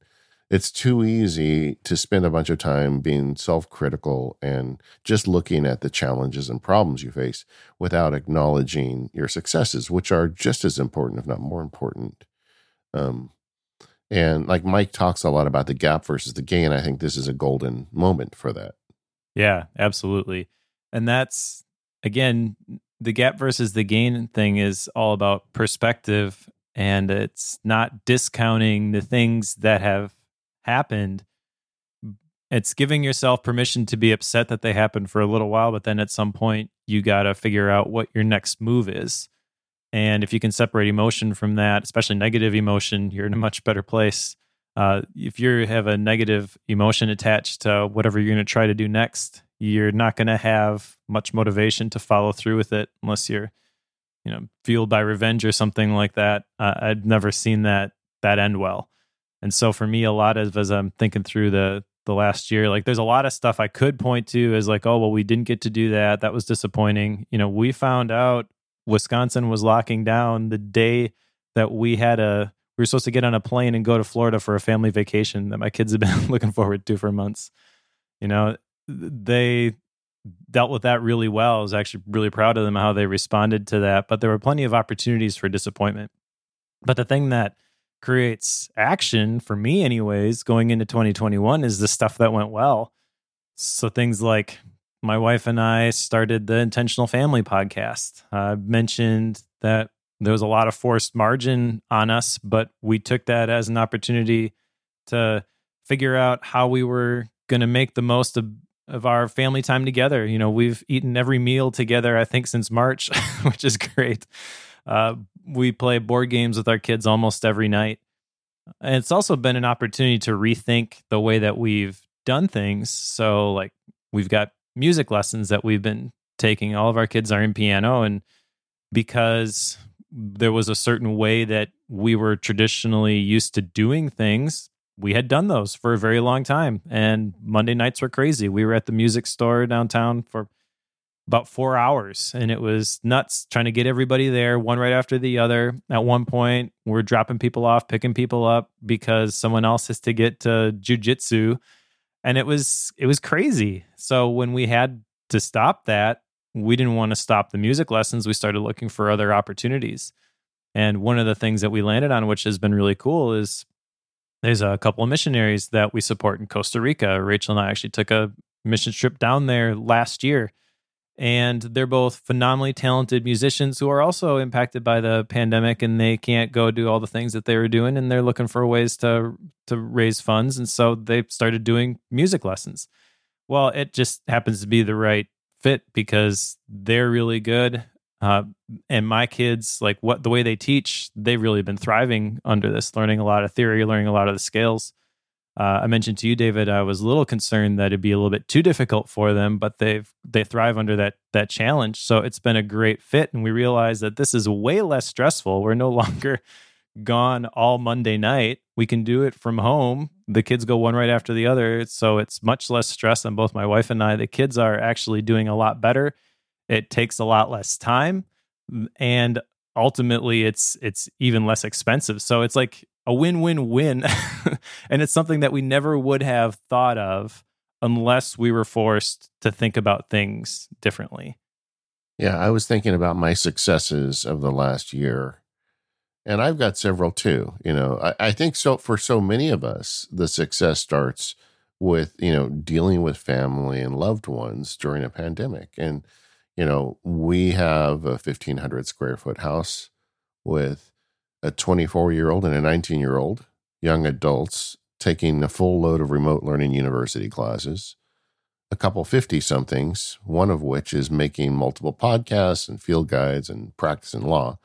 it's too easy to spend a bunch of time being self critical and just looking at the challenges and problems you face without acknowledging your successes, which are just as important, if not more important. Um, and like Mike talks a lot about the gap versus the gain. I think this is a golden moment for that. Yeah, absolutely. And that's, again, the gap versus the gain thing is all about perspective and it's not discounting the things that have happened it's giving yourself permission to be upset that they happened for a little while but then at some point you got to figure out what your next move is and if you can separate emotion from that especially negative emotion you're in a much better place. Uh, if you have a negative emotion attached to whatever you're going to try to do next you're not going to have much motivation to follow through with it unless you're you know fueled by revenge or something like that. Uh, i've never seen that that end well. And so for me a lot of as i'm thinking through the the last year like there's a lot of stuff i could point to as like oh well we didn't get to do that. That was disappointing. You know we found out wisconsin was locking down the day that we had a we were supposed to get on a plane and go to florida for a family vacation that my kids have been looking forward to for months you know they dealt with that really well. I was actually really proud of them how they responded to that. But there were plenty of opportunities for disappointment. But the thing that creates action for me, anyways, going into 2021 is the stuff that went well. So things like my wife and I started the Intentional Family podcast. I mentioned that there was a lot of forced margin on us, but we took that as an opportunity to figure out how we were going to make the most of, of our family time together. You know, we've eaten every meal together, I think, since March, which is great. Uh, we play board games with our kids almost every night. And it's also been an opportunity to rethink the way that we've done things. So, like, we've got music lessons that we've been taking. All of our kids are in piano, and because there was a certain way that we were traditionally used to doing things. We had done those for a very long time, and Monday nights were crazy. We were at the music store downtown for about four hours, and it was nuts trying to get everybody there, one right after the other. At one point, we're dropping people off, picking people up because someone else has to get to jujitsu, and it was it was crazy. So when we had to stop that, we didn't want to stop the music lessons. We started looking for other opportunities. And one of the things that we landed on, which has been really cool, is there's a couple of missionaries that we support in Costa Rica. Rachel and I actually took a mission trip down there last year. And they're both phenomenally talented musicians who are also impacted by the pandemic and they can't go do all the things that they were doing and they're looking for ways to to raise funds and so they started doing music lessons. Well, it just happens to be the right fit because they're really good. Uh, and my kids, like what the way they teach, they've really been thriving under this, learning a lot of theory, learning a lot of the scales. Uh, I mentioned to you, David, I was a little concerned that it'd be a little bit too difficult for them, but they've they thrive under that that challenge. So it's been a great fit, and we realize that this is way less stressful. We're no longer gone all Monday night. We can do it from home. The kids go one right after the other. So it's much less stress on both my wife and I. The kids are actually doing a lot better. It takes a lot less time and ultimately it's it's even less expensive. So it's like a win-win-win. and it's something that we never would have thought of unless we were forced to think about things differently. Yeah, I was thinking about my successes of the last year and I've got several too. You know, I, I, think so for so many of us, the success starts with, you know, dealing with family and loved ones during a pandemic. And, you know, we have a 1,500 square foot house with a 24 year old and a 19 year old young adults taking a full load of remote learning university classes, a couple 50 somethings, one of which is making multiple podcasts and field guides and practicing law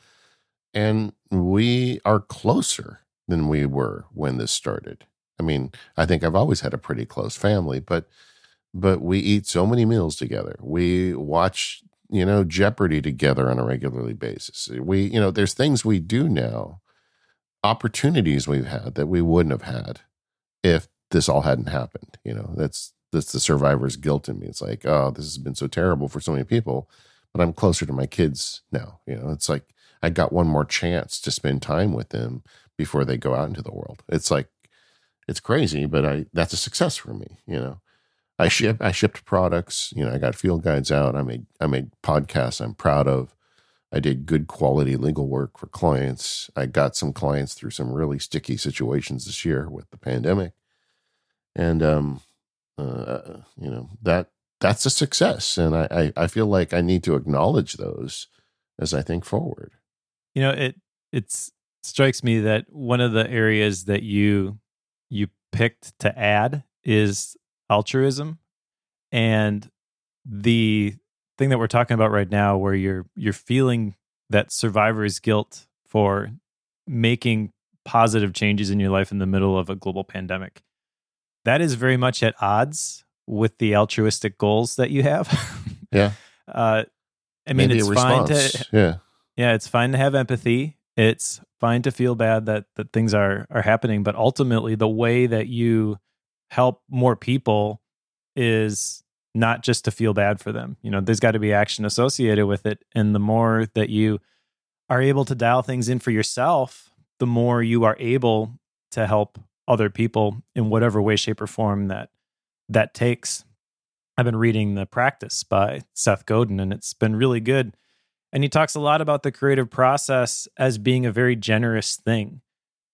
and we are closer than we were when this started. I mean, I think I've always had a pretty close family, but but we eat so many meals together. We watch, you know, Jeopardy together on a regularly basis. We, you know, there's things we do now, opportunities we've had that we wouldn't have had if this all hadn't happened. You know, that's that's the survivor's guilt in me. It's like, oh, this has been so terrible for so many people, but I'm closer to my kids now. You know, it's like I got one more chance to spend time with them before they go out into the world. It's like it's crazy, but I that's a success for me, you know. I ship I shipped products, you know, I got field guides out, I made I made podcasts I'm proud of. I did good quality legal work for clients. I got some clients through some really sticky situations this year with the pandemic. And um uh, you know, that that's a success. And I, I, I feel like I need to acknowledge those as I think forward. You know, it it's strikes me that one of the areas that you you picked to add is altruism and the thing that we're talking about right now where you're you're feeling that survivor's guilt for making positive changes in your life in the middle of a global pandemic that is very much at odds with the altruistic goals that you have. Yeah. Uh, i mean Maybe it's fine to yeah. Yeah, it's fine to have empathy. It's fine to feel bad that that things are are happening, but ultimately the way that you help more people is not just to feel bad for them. You know, there's got to be action associated with it, and the more that you are able to dial things in for yourself, the more you are able to help other people in whatever way shape or form that that takes. I've been reading The Practice by Seth Godin and it's been really good and he talks a lot about the creative process as being a very generous thing.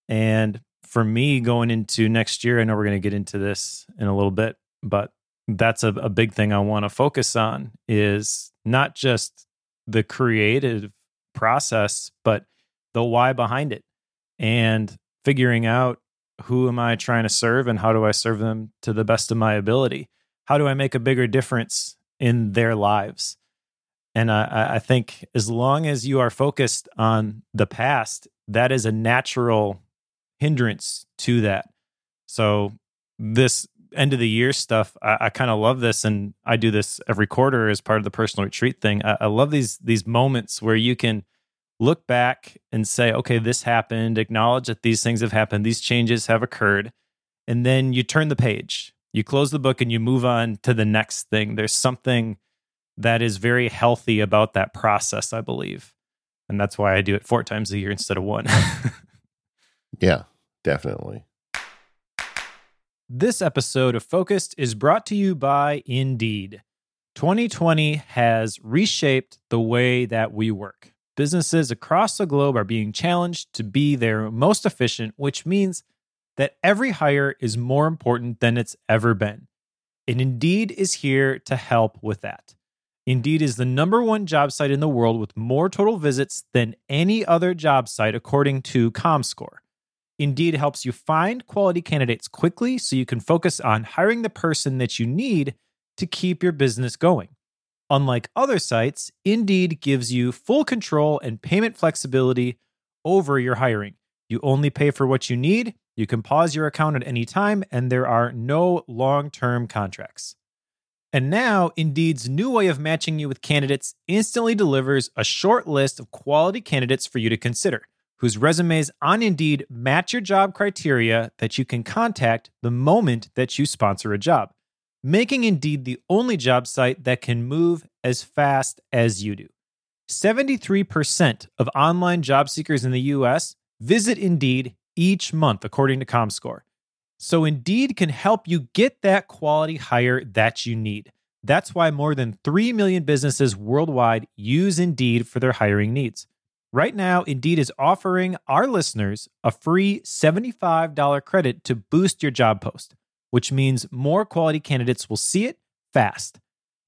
And for me, going into next year, I know we're going to get into this in a little bit, but that's a, a big thing I want to focus on is not just the creative process, but the why behind it and figuring out who am I trying to serve and how do I serve them to the best of my ability? How do I make a bigger difference in their lives? And I, I think as long as you are focused on the past, that is a natural hindrance to that. So this end of the year stuff, I, I kind of love this, and I do this every quarter as part of the personal retreat thing. I, I love these these moments where you can look back and say, okay, this happened, acknowledge that these things have happened, these changes have occurred, and then you turn the page, you close the book, and you move on to the next thing. There's something that is very healthy about that process, I believe. And that's why I do it four times a year instead of one. yeah, definitely. This episode of Focused is brought to you by Indeed. 2020 has reshaped the way that we work. Businesses across the globe are being challenged to be their most efficient, which means that every hire is more important than it's ever been. And Indeed is here to help with that. Indeed is the number one job site in the world with more total visits than any other job site, according to ComScore. Indeed helps you find quality candidates quickly so you can focus on hiring the person that you need to keep your business going. Unlike other sites, Indeed gives you full control and payment flexibility over your hiring. You only pay for what you need, you can pause your account at any time, and there are no long term contracts. And now, Indeed's new way of matching you with candidates instantly delivers a short list of quality candidates for you to consider whose resumes on Indeed match your job criteria that you can contact the moment that you sponsor a job, making Indeed the only job site that can move as fast as you do. 73% of online job seekers in the US visit Indeed each month, according to ComScore. So Indeed can help you get that quality hire that you need. That's why more than 3 million businesses worldwide use Indeed for their hiring needs. Right now, Indeed is offering our listeners a free $75 credit to boost your job post, which means more quality candidates will see it fast.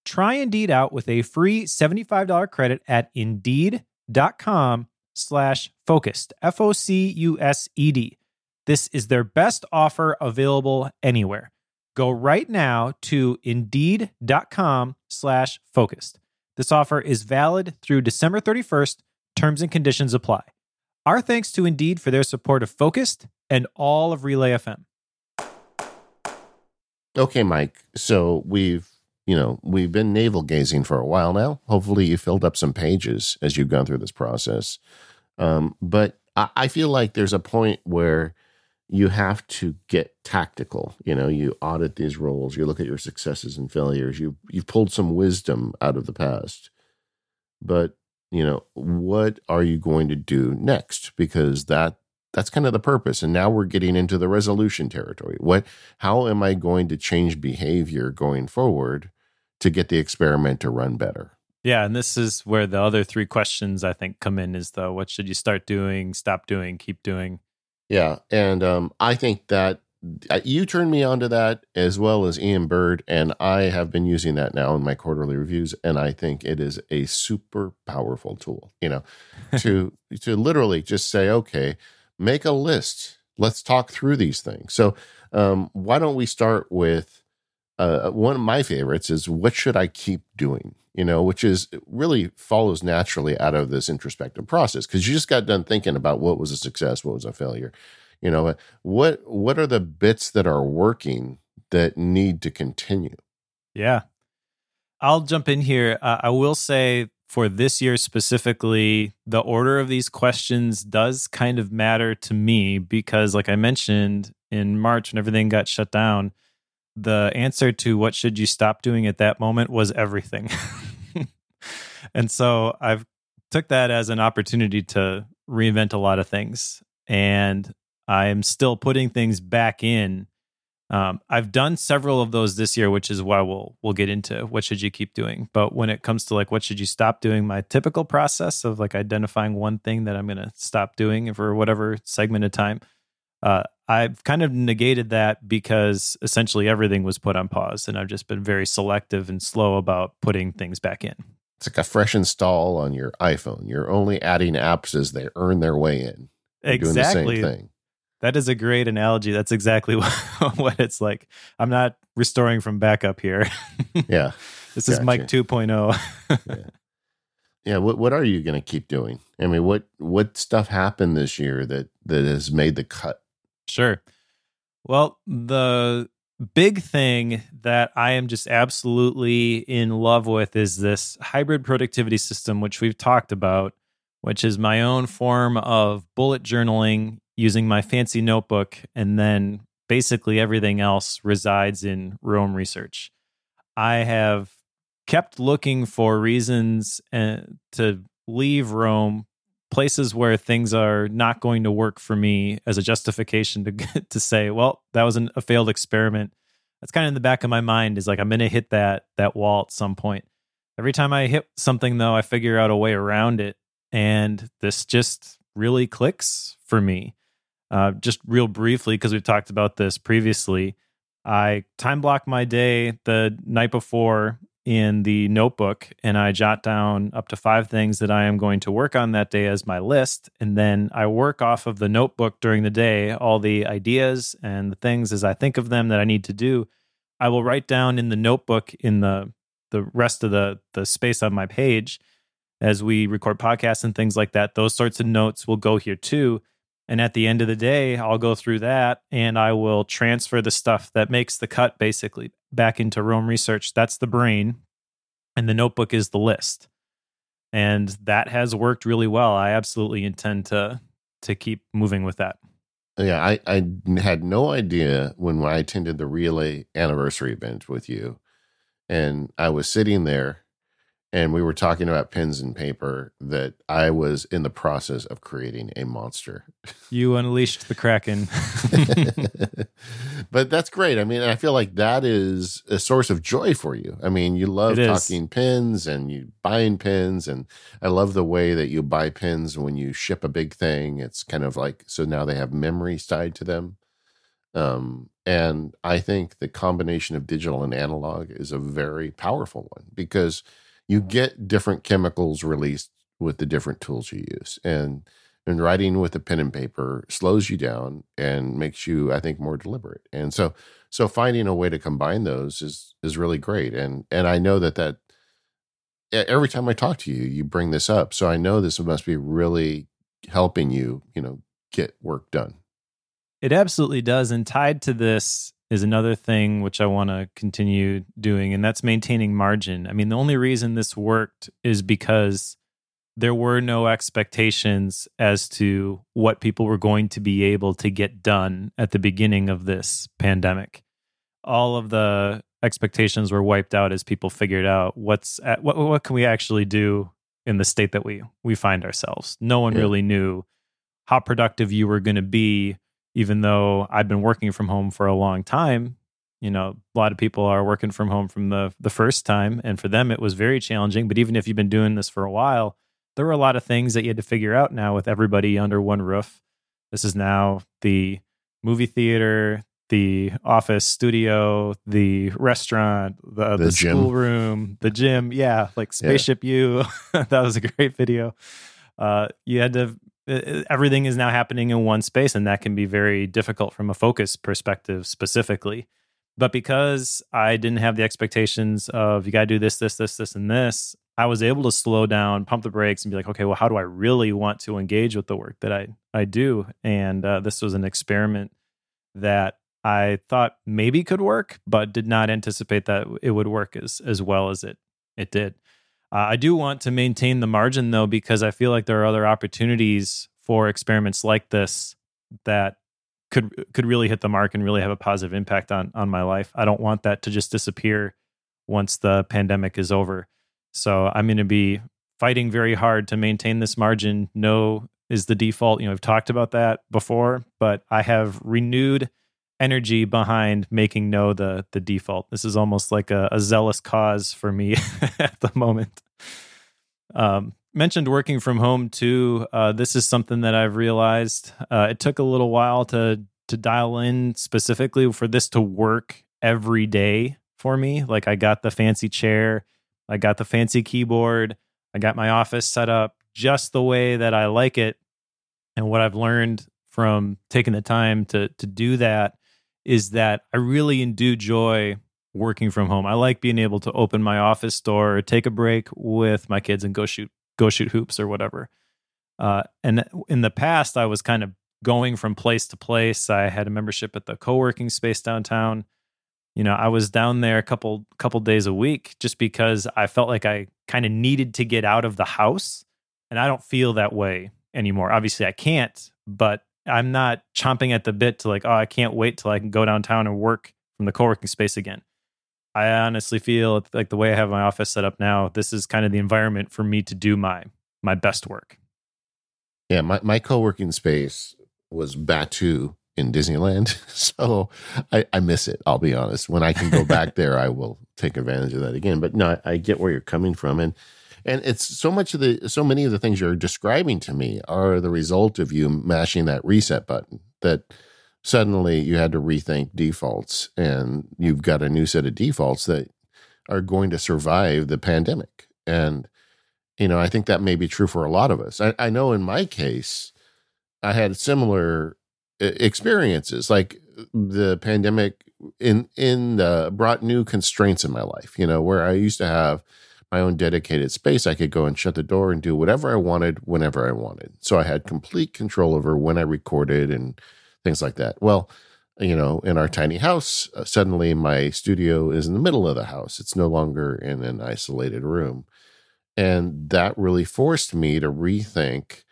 Try Indeed out with a free $75 credit at Indeed.com slash focused, F-O-C-U-S-E-D. This is their best offer available anywhere. Go right now to Indeed.com slash focused. This offer is valid through December 31st, Terms and conditions apply. Our thanks to Indeed for their support of Focused and all of Relay FM. Okay, Mike. So we've, you know, we've been navel gazing for a while now. Hopefully, you filled up some pages as you've gone through this process. Um, but I, I feel like there's a point where you have to get tactical. You know, you audit these roles, you look at your successes and failures. You you've pulled some wisdom out of the past, but you know what are you going to do next? Because that that's kind of the purpose. And now we're getting into the resolution territory. What how am i going to change behavior going forward to get the experiment to run better? Yeah and this is where the other three questions i think come in is the what should you start doing stop doing keep doing? Yeah and um, i think that you turned me onto that as well as Ian Bird, and I have been using that now in my quarterly reviews, and I think it is a super powerful tool. You know, to to literally just say, okay, make a list. Let's talk through these things. So, um, why don't we start with uh, one of my favorites is what should I keep doing? You know, which is really follows naturally out of this introspective process because you just got done thinking about what was a success, what was a failure you know what what are the bits that are working that need to continue? Yeah. I'll jump in here. Uh, i will say for this year specifically the order of these questions does kind of matter to me because like i mentioned in march when everything got shut down the answer to what should you stop doing at that moment was everything. And so i've took that as an opportunity to reinvent a lot of things. And I'm still putting things back in. Um, I've done several of those this year, which is why we'll we'll get into what should you keep doing. But when it comes to like what should you stop doing, my typical process of like identifying one thing that I'm going to stop doing for whatever segment of time, uh, I've kind of negated that because essentially everything was put on pause, and I've just been very selective and slow about putting things back in. It's like a fresh install on your iPhone. You're only adding apps as they earn their way in. You're exactly. thing. That is a great analogy. That's exactly what, what it's like. I'm not restoring from backup here. Yeah. this is Gotcha. Mike 2.0. yeah. Yeah. What What are you going to keep doing? I mean, what what stuff happened this year that that has made the cut? Sure. Well, the big thing that I am just absolutely in love with is this hybrid productivity system, which we've talked about, which is my own form of bullet journaling using my fancy notebook. And then basically everything else resides in Roam Research. I have kept looking for reasons uh, to leave Roam places where things are not going to work for me as a justification to to say, well, that was an, a failed experiment. That's kind of in the back of my mind is like I'm going to hit that that wall at some point. Every time I hit something though, I figure out a way around it and this just really clicks for me. Uh, just real briefly because we've talked about this previously, I time block my day the night before in the notebook and I jot down up to five things that I am going to work on that day as my list. And then I work off of the notebook during the day, all the ideas and the things as I think of them that I need to do. I will write down in the notebook in the the rest of the the space on my page as we record podcasts and things like that. Those sorts of notes will go here too. And at the end of the day, I'll go through that and I will transfer the stuff that makes the cut basically back into Roam Research. That's the brain. And the notebook is the list. And that has worked really well. I absolutely intend to to keep moving with that. Yeah, I, I had no idea when I attended the relay anniversary event with you, and I was sitting there, and we were talking about pens and paper that I was in the process of creating a monster. You unleashed the Kraken. but that's great. I mean, I feel like that is a source of joy for you. I mean, you love talking pins and you buying pins, and I love the way that you buy pins when you ship a big thing. It's kind of like so now they have memories tied to them. Um, and I think the combination of digital and analog is a very powerful one because you get different chemicals released with the different tools you use. And and writing with a pen and paper slows you down and makes you, I think, more deliberate. And so so finding a way to combine those is is really great. And and I know that that every time I talk to you, you bring this up. So I know this must be really helping you, you know, get work done. It absolutely does. And tied to this is another thing which I want to continue doing, and that's maintaining margin. I mean, the only reason this worked is because there were no expectations as to what people were going to be able to get done at the beginning of this pandemic. All of the expectations were wiped out as people figured out what's at, what what can we actually do in the state that we we find ourselves. No one Yeah. really knew how productive you were going to be even though I've been working from home for a long time, you know, a lot of people are working from home from the the first time and for them it was very challenging, but even if you've been doing this for a while, there were a lot of things that you had to figure out now with everybody under one roof. This is now the movie theater, the office studio, the restaurant, the, The the, gym. schoolroom, the gym. Yeah, like Spaceship You. that was a great video. Uh, you had to uh, everything is now happening in one space and that can be very difficult from a focus perspective specifically. But because i didn't have the expectations of you got to do this this this this and this i was able to slow down pump the brakes and be like okay well how do i really want to engage with the work that i i do? And uh, this was an experiment that i thought maybe could work but did not anticipate that it would work as as well as it it did uh, I do want to maintain the margin though, because I feel like there are other opportunities for experiments like this that could could really hit the mark and really have a positive impact on on my life. I don't want that to just disappear once the pandemic is over. So I'm going to be fighting very hard to maintain this margin. No is the default. You know, I've talked about that before, but I have renewed energy behind making no the the default. This is almost like a, a zealous cause for me at the moment. Um, mentioned working from home too. Uh, this is something that I've realized. Uh, it took a little while to to dial in specifically for this to work every day for me. Like I got the fancy chair, I got the fancy keyboard, I got my office set up just the way that I like it. And what I've learned from taking the time to to do that is that I really do joy working from home. I like being able to open my office door, take a break with my kids, and go shoot go shoot hoops or whatever. Uh, and in the past, I was kind of going from place to place. I had a membership at the co-working space downtown. You know, I was down there a couple couple days a week just because I felt like I kind of needed to get out of the house, and I don't feel that way anymore. Obviously, I can't, but I'm not chomping at the bit to like, oh, I can't wait till I can go downtown and work from the co-working space again. I honestly feel like the way I have my office set up now, this is kind of the environment for me to do my my best work. Yeah, my, my co-working space was Batuu in Disneyland. So I, I miss it, I'll be honest. When I can go back there, I will take advantage of that again. But no, I, I get where you're coming from. And and it's so much of the so many of the things you're describing to me are the result of you mashing that reset button that suddenly you had to rethink defaults and you've got a new set of defaults that are going to survive the pandemic. And, you know, I think that may be true for a lot of us. I, I know in my case, I had similar experiences like the pandemic in in brought new constraints in my life you know where i used to have my own dedicated space i could go and shut the door and do whatever i wanted whenever i wanted so i had complete control over when i recorded and things like that. Well, you know, in our tiny house, uh, suddenly my studio is in the middle of the house. It's no longer in an isolated room. And that really forced me to rethink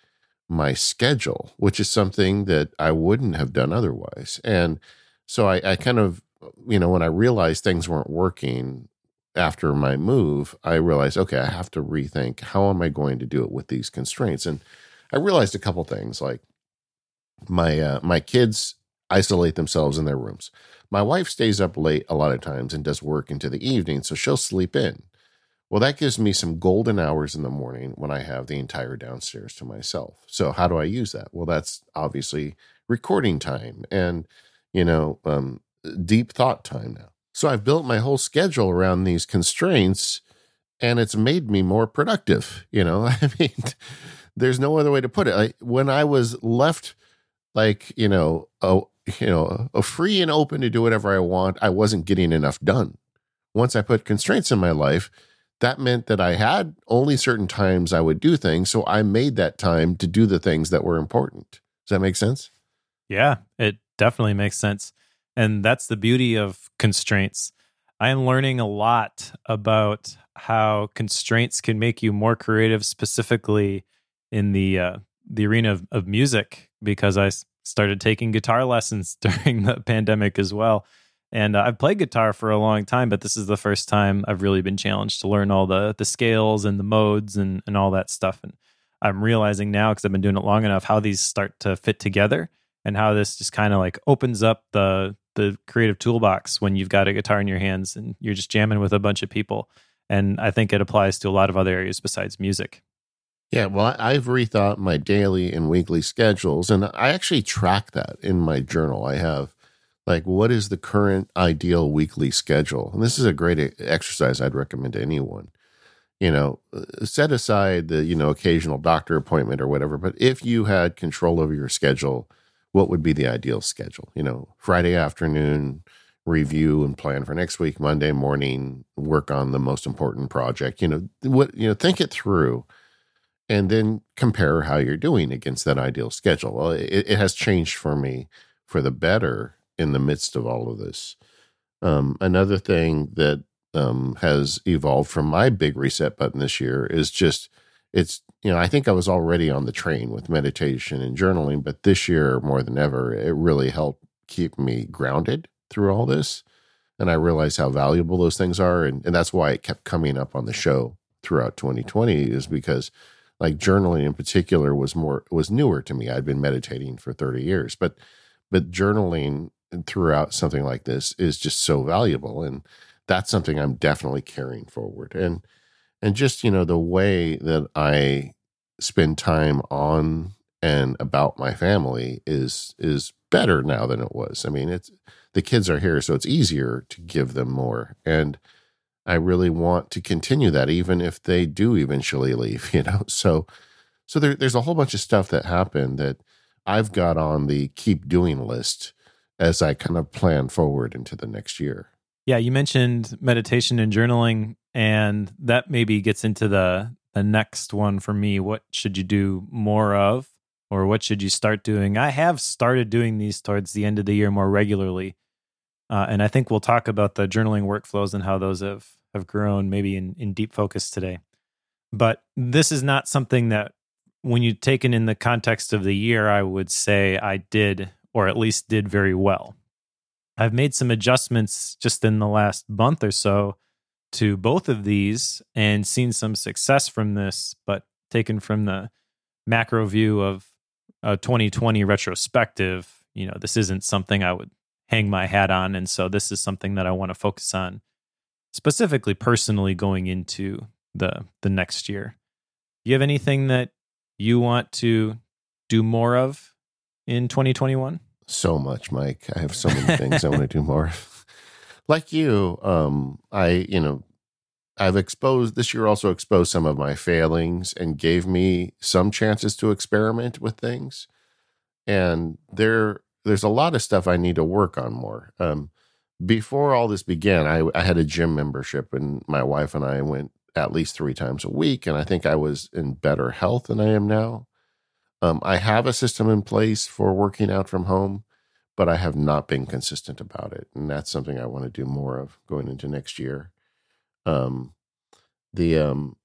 my schedule, which is something that I wouldn't have done otherwise. And so I, I kind of, you know, when I realized things weren't working after my move, I realized, okay, I have to rethink how am I going to do it with these constraints? And I realized a couple things like my uh, my kids isolate themselves in their rooms. My wife stays up late a lot of times and does work into the evening, so she'll sleep in. Well, that gives me some golden hours in the morning when I have the entire downstairs to myself. So, how do I use that? Well, that's obviously recording time and, you know, um, deep thought time now. So, I've built my whole schedule around these constraints and it's made me more productive. You know, I mean, there's no other way to put it. I, when I was left like you know a you know a free and open to do whatever I want, I wasn't getting enough done. Once I put constraints in my life, that meant that I had only certain times I would do things. So I made that time to do the things that were important. Does that make sense? Yeah, it definitely makes sense. And that's the beauty of constraints. I am learning a lot about how constraints can make you more creative, specifically in the uh, the arena of, of music because I started taking guitar lessons during the pandemic as well. And uh, I've played guitar for a long time, but this is the first time I've really been challenged to learn all the the scales and the modes and and all that stuff. And I'm realizing now because I've been doing it long enough how these start to fit together and how this just kind of like opens up the the creative toolbox when you've got a guitar in your hands and you're just jamming with a bunch of people. And I think it applies to a lot of other areas besides music. Yeah, well, I've rethought my daily and weekly schedules, and I actually track that in my journal. I have like what is the current ideal weekly schedule, and this is a great exercise I'd recommend to anyone. You know, uh, set aside the you know occasional doctor appointment or whatever, but if you had control over your schedule, what would be the ideal schedule? You know, Friday afternoon review and plan for next week, Monday morning work on the most important project. You know, what you know, think it through and then compare how you're doing against that ideal schedule. Well, it, it has changed for me for the better in the midst of all of this. Um, another thing that um, has evolved from my big reset button this year is just it's you know I think I was already on the train with meditation and journaling, but this year more than ever, it really helped keep me grounded through all this. And I realized how valuable those things are, and, and that's why it kept coming up on the show throughout 2020 is because like journaling in particular was more was newer to me. I'd been meditating for 30 years, but but journaling throughout something like this is just so valuable and that's something I'm definitely carrying forward. And and just, you know, the way that I spend time on and about my family is is better now than it was. I mean, it's the kids are here, so it's easier to give them more. And I really want to continue that, even if they do eventually leave, you know. So so there, there's a whole bunch of stuff that happened that I've got on the keep doing list as I kind of plan forward into the next year. Yeah, you mentioned meditation and journaling, and that maybe gets into the the next one for me. What should you do more of, or what should you start doing? I have started doing these towards the end of the year more regularly, uh, and I think we'll talk about the journaling workflows and how those have have grown, maybe in in deep focus today. But this is not something that, when you take it in the context of the year, I would say I did, or at least did very well. I've made some adjustments just in the last month or so to both of these and seen some success from this, but taken from the macro view of a 2020 retrospective, you know, this isn't something I would hang my hat on. And so this is something that I want to focus on specifically personally going into the the next year. Do you have anything that you want to do more of in 2021? so much, Mike. I have so many things I want to do more. like you, um, I you know, I've exposed this year also exposed some of my failings and gave me some chances to experiment with things. And there there's a lot of stuff I need to work on more. Um, before all this began, I, I had a gym membership, and my wife and I went at least three times a week, and I think I was in better health than I am now. Um, I have a system in place for working out from home, but I have not been consistent about it, and that's something I want to do more of going into next year. Um, the um,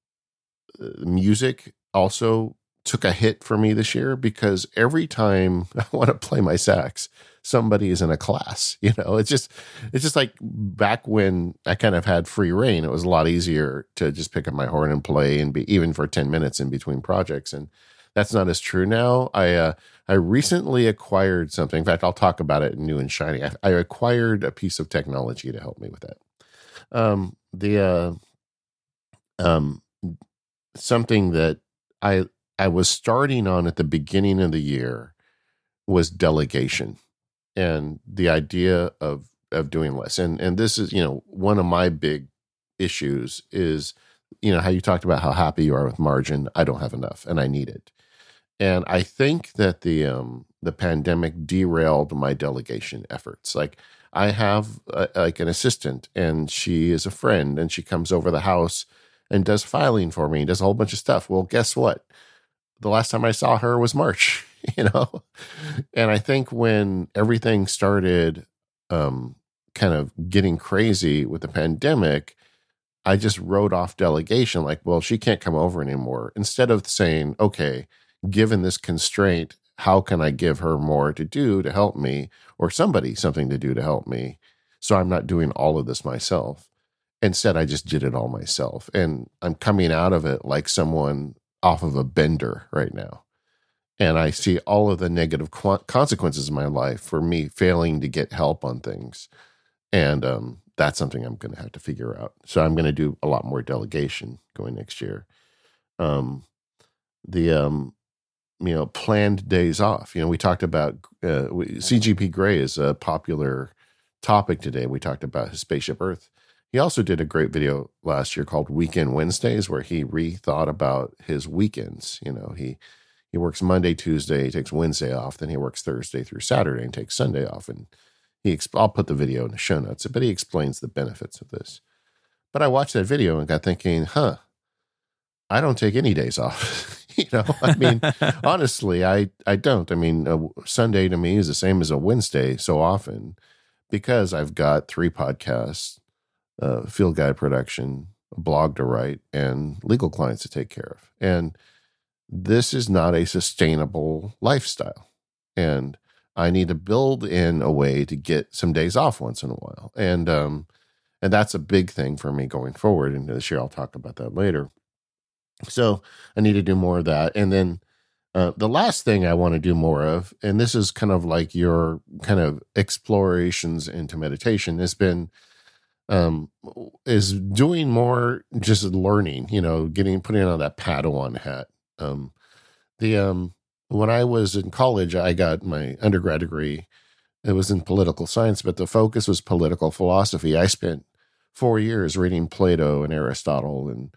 uh, music also took a hit for me this year because every time I want to play my sax, somebody is in a class. You know, it's just it's just like back when I kind of had free reign. It was a lot easier to just pick up my horn and play, and be even for ten minutes in between projects. And that's not as true now. I uh, I recently acquired something. In fact, I'll talk about it new and shiny. I, I acquired a piece of technology to help me with that. Um, the uh, um, something that I I was starting on at the beginning of the year was delegation and the idea of of doing less. And and this is you know one of my big issues is you know how you talked about how happy you are with margin. I don't have enough, and I need it. And I think that the um, the pandemic derailed my delegation efforts. Like I have a, like an assistant, and she is a friend, and she comes over the house and does filing for me, does a whole bunch of stuff. Well, guess what? The last time I saw her was March, you know. And I think when everything started um, kind of getting crazy with the pandemic, I just wrote off delegation. Like, well, she can't come over anymore. Instead of saying, okay given this constraint, how can I give her more to do to help me or somebody something to do to help me? So I'm not doing all of this myself. Instead, I just did it all myself. And I'm coming out of it like someone off of a bender right now. And I see all of the negative consequences in my life for me failing to get help on things. And um, that's something I'm going to have to figure out. So I'm going to do a lot more delegation going next year. Um, the um, you know planned days off you know we talked about uh, cgp grey is a popular topic today we talked about his spaceship earth he also did a great video last year called weekend wednesdays where he rethought about his weekends you know he he works monday tuesday he takes wednesday off then he works thursday through saturday and takes sunday off and he exp- i'll put the video in the show notes but he explains the benefits of this but i watched that video and got thinking huh i don't take any days off you know, I mean, honestly, I I don't. I mean, a Sunday to me is the same as a Wednesday so often because I've got three podcasts, uh, field guide production, a blog to write, and legal clients to take care of. And this is not a sustainable lifestyle. And I need to build in a way to get some days off once in a while. And um, and that's a big thing for me going forward into this year. I'll talk about that later. So I need to do more of that. And then uh, the last thing I want to do more of, and this is kind of like your kind of explorations into meditation, has been um, is doing more just learning. You know, getting putting on that Padawan hat. Um, the um, when I was in college, I got my undergrad degree. It was in political science, but the focus was political philosophy. I spent four years reading Plato and Aristotle and,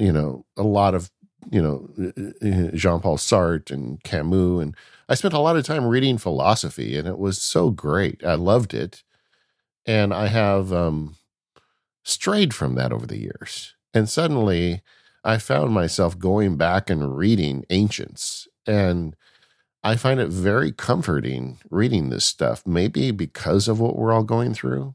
you know, a lot of, you know, Jean Paul Sartre and Camus. And I spent a lot of time reading philosophy, and it was so great. I loved it. And I have um, strayed from that over the years. And suddenly I found myself going back and reading ancients and I find it very comforting reading this stuff, maybe because of what we're all going through,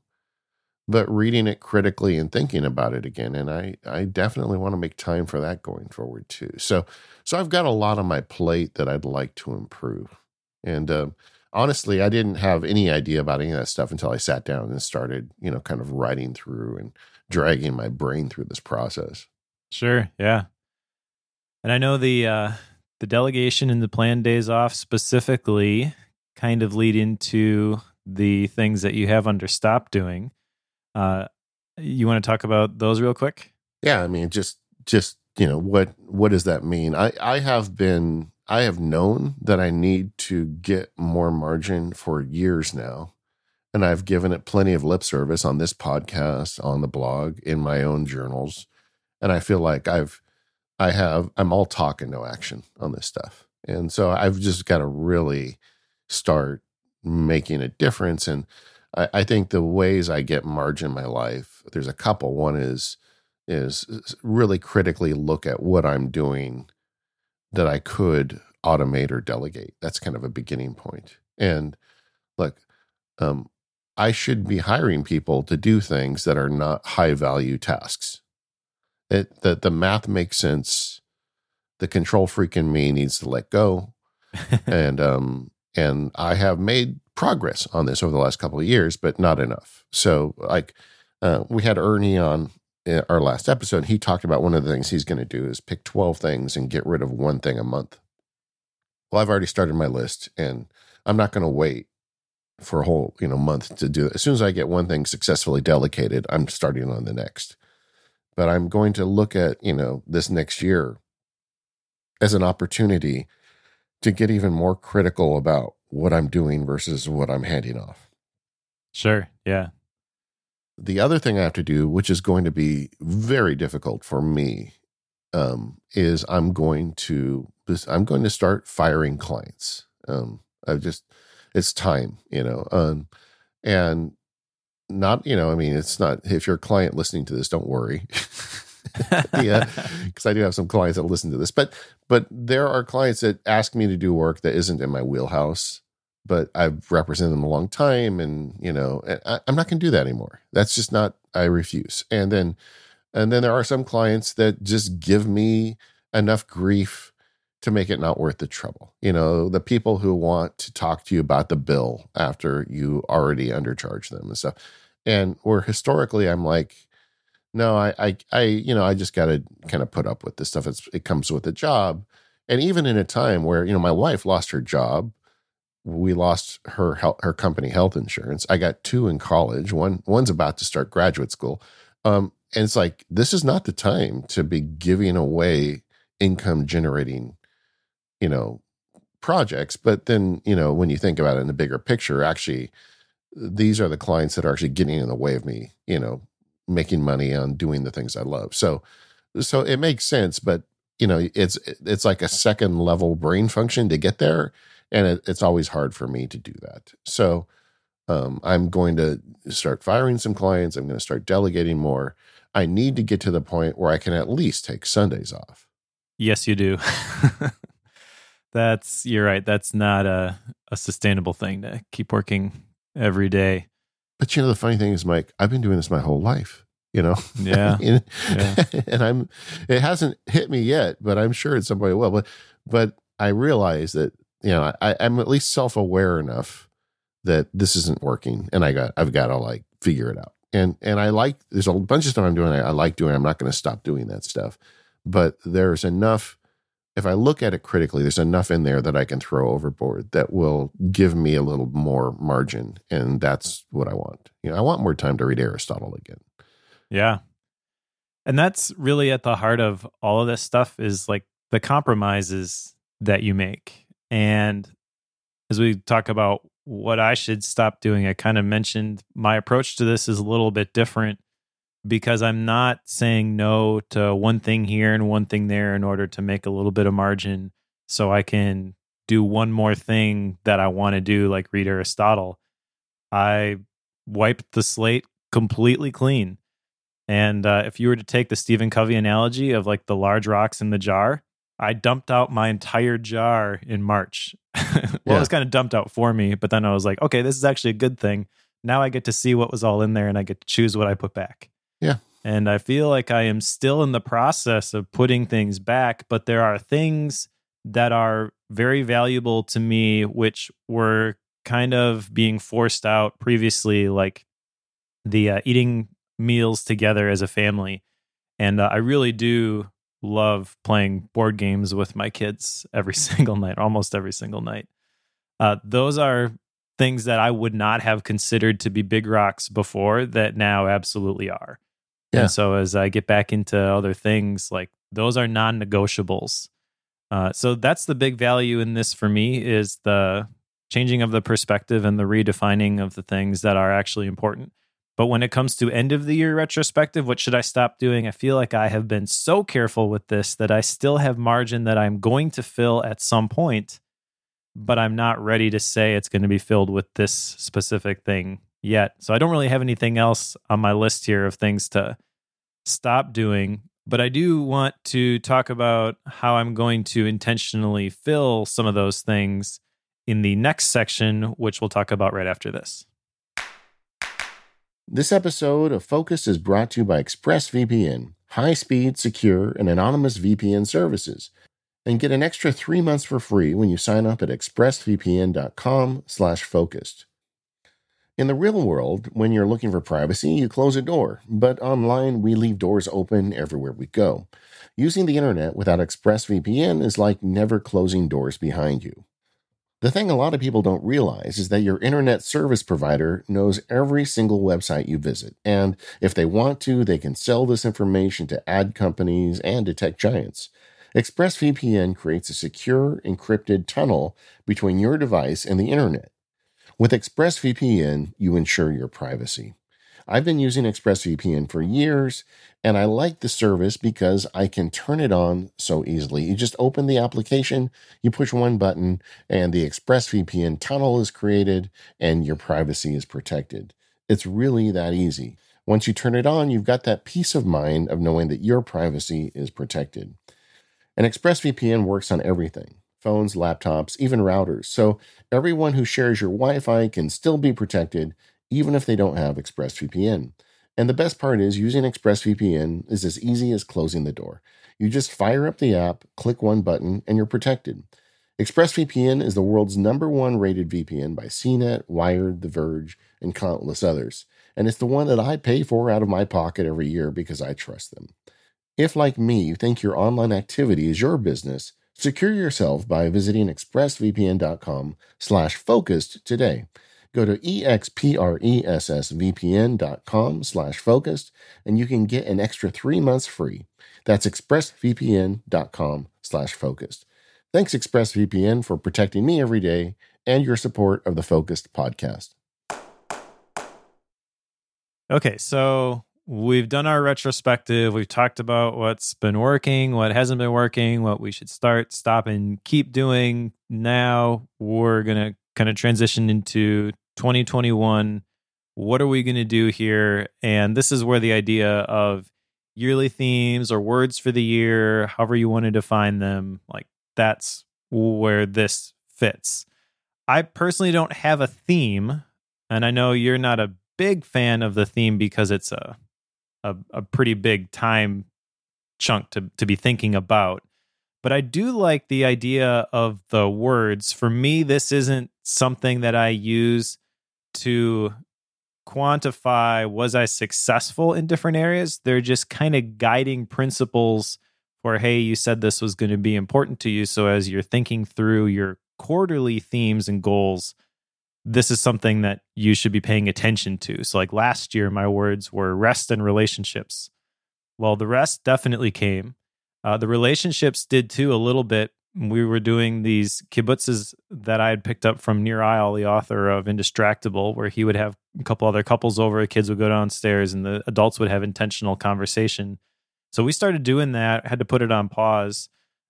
but reading it critically and thinking about it again. And I, I definitely want to make time for that going forward too. So, so I've got a lot on my plate that I'd like to improve. And uh, honestly, I didn't have any idea about any of that stuff until I sat down and started, you know, kind of writing through and dragging my brain through this process. Sure. Yeah. And I know the, uh, the delegation and the planned days off specifically kind of lead into the things that you have under stop doing. Uh, you want to talk about those real quick? Yeah, I mean, just just you know what what does that mean? I I have been I have known that I need to get more margin for years now, and I've given it plenty of lip service on this podcast, on the blog, in my own journals, and I feel like I've I have I'm all talk and no action on this stuff. And so I've just got to really start making a difference. And I, I, think the ways I get margin in my life, there's a couple. One is is really critically look at what I'm doing that I could automate or delegate. That's kind of a beginning point. And look, um, I should be hiring people to do things that are not high value tasks it the the math makes sense. The control freak in me needs to let go, and um and I have made progress on this over the last couple of years, but not enough. So like uh, we had Ernie on our last episode. He talked about one of the things he's going to do is pick twelve things and get rid of one thing a month. Well, I've already started my list, and I'm not going to wait for a whole you know month to do it. As soon as I get one thing successfully delegated, I'm starting on the next but I'm going to look at, you know, this next year as an opportunity to get even more critical about what I'm doing versus what I'm handing off. Sure. Yeah. The other thing I have to do, which is going to be very difficult for me, um, is I'm going to I'm going to start firing clients. Um, I've just it's time, you know. Um, and not you know i mean it's not if you're a client listening to this don't worry yeah because i do have some clients that listen to this but but there are clients that ask me to do work that isn't in my wheelhouse but i've represented them a long time and you know I, i'm not going to do that anymore that's just not i refuse and then and then there are some clients that just give me enough grief to make it not worth the trouble. You know, the people who want to talk to you about the bill after you already undercharge them and stuff. And where historically I'm like, no, I, I, I you know, I just got to kind of put up with this stuff. It's, it comes with the job. And even in a time where, you know, my wife lost her job, we lost her health, her company health insurance. I got two in college. One, one's about to start graduate school. Um, and it's like, this is not the time to be giving away income generating you know, projects. But then, you know, when you think about it in the bigger picture, actually, these are the clients that are actually getting in the way of me, you know, making money on doing the things I love. So, so it makes sense, but you know, it's it's like a second level brain function to get there, and it, it's always hard for me to do that. So, um, I'm going to start firing some clients. I'm going to start delegating more. I need to get to the point where I can at least take Sundays off. Yes, you do. that's you're right. That's not a a sustainable thing to keep working every day. But you know, the funny thing is, Mike, I've been doing this my whole life. You know, yeah, and, yeah. and I'm. It hasn't hit me yet, but I'm sure it's somebody will. But but I realize that you know I, I'm at least self aware enough that this isn't working, and I got I've got to like figure it out. And and I like there's a bunch of stuff I'm doing I, I like doing. I'm not going to stop doing that stuff, but there's enough if I look at it critically, there's enough in there that I can throw overboard that will give me a little more margin. And that's what I want. You know, I want more time to read Aristotle again. Yeah. And that's really at the heart of all of this stuff is like the compromises that you make. And as we talk about what I should stop doing, I kind of mentioned my approach to this is a little bit different because I'm not saying no to one thing here and one thing there in order to make a little bit of margin so I can do one more thing that I want to do, like read Aristotle. I wiped the slate completely clean. And uh, if you were to take the Stephen Covey analogy of like the large rocks in the jar, I dumped out my entire jar in March. well, yeah. it was kind of dumped out for me, but then I was like, okay, this is actually a good thing. Now I get to see what was all in there and I get to choose what I put back. Yeah. And I feel like I am still in the process of putting things back, but there are things that are very valuable to me, which were kind of being forced out previously, like the uh, eating meals together as a family. And uh, I really do love playing board games with my kids every single night, almost every single night. Uh, those are things that I would not have considered to be big rocks before that now absolutely are. Yeah. And so as I get back into other things, like those are non negotiables. Uh, so that's the big value in this for me is the changing of the perspective and the redefining of the things that are actually important. But when it comes to end of the year retrospective, what should I stop doing? I feel like I have been so careful with this that I still have margin that I'm going to fill at some point, but I'm not ready to say it's going to be filled with this specific thing yet. So I don't really have anything else on my list here of things to stop doing. But I do want to talk about how I'm going to intentionally fill some of those things in the next section, which we'll talk about right after this. This episode of Focus is brought to you by ExpressVPN, high speed, secure, and anonymous VPN services. And get an extra three months for free when you sign up at expressvpn.com slash focused. In the real world, when you're looking for privacy, you close a door, but online we leave doors open everywhere we go. Using the internet without ExpressVPN is like never closing doors behind you. The thing a lot of people don't realize is that your internet service provider knows every single website you visit, and if they want to, they can sell this information to ad companies and to tech giants. ExpressVPN creates a secure, encrypted tunnel between your device and the internet. With ExpressVPN, you ensure your privacy. I've been using ExpressVPN for years, and I like the service because I can turn it on so easily. You just open the application, you push one button, and the ExpressVPN tunnel is created, and your privacy is protected. It's really that easy. Once you turn it on, you've got that peace of mind of knowing that your privacy is protected. And ExpressVPN works on everything phones, laptops, even routers. So everyone who shares your Wi Fi can still be protected even if they don't have ExpressVPN. And the best part is using ExpressVPN is as easy as closing the door. You just fire up the app, click one button, and you're protected. ExpressVPN is the world's number one rated VPN by CNET, Wired, The Verge, and countless others. And it's the one that I pay for out of my pocket every year because I trust them. If, like me, you think your online activity is your business, secure yourself by visiting expressvpn.com slash focused today. Go to expressvpn.com slash focused and you can get an extra three months free. That's expressvpn.com slash focused. Thanks, ExpressVPN, for protecting me every day and your support of the Focused podcast. Okay, so we've done our retrospective. We've talked about what's been working, what hasn't been working, what we should start, stop, and keep doing. Now we're going to kind of transition into 2021 what are we going to do here and this is where the idea of yearly themes or words for the year however you want to define them like that's where this fits i personally don't have a theme and i know you're not a big fan of the theme because it's a a, a pretty big time chunk to, to be thinking about but I do like the idea of the words. For me, this isn't something that I use to quantify was I successful in different areas. They're just kind of guiding principles for, hey, you said this was going to be important to you. So as you're thinking through your quarterly themes and goals, this is something that you should be paying attention to. So, like last year, my words were rest and relationships. Well, the rest definitely came. Uh, the relationships did too, a little bit, we were doing these kibbutzes that I had picked up from Nir Eyal, the author of Indistractable, where he would have a couple other couples over, kids would go downstairs, and the adults would have intentional conversation. So we started doing that, had to put it on pause.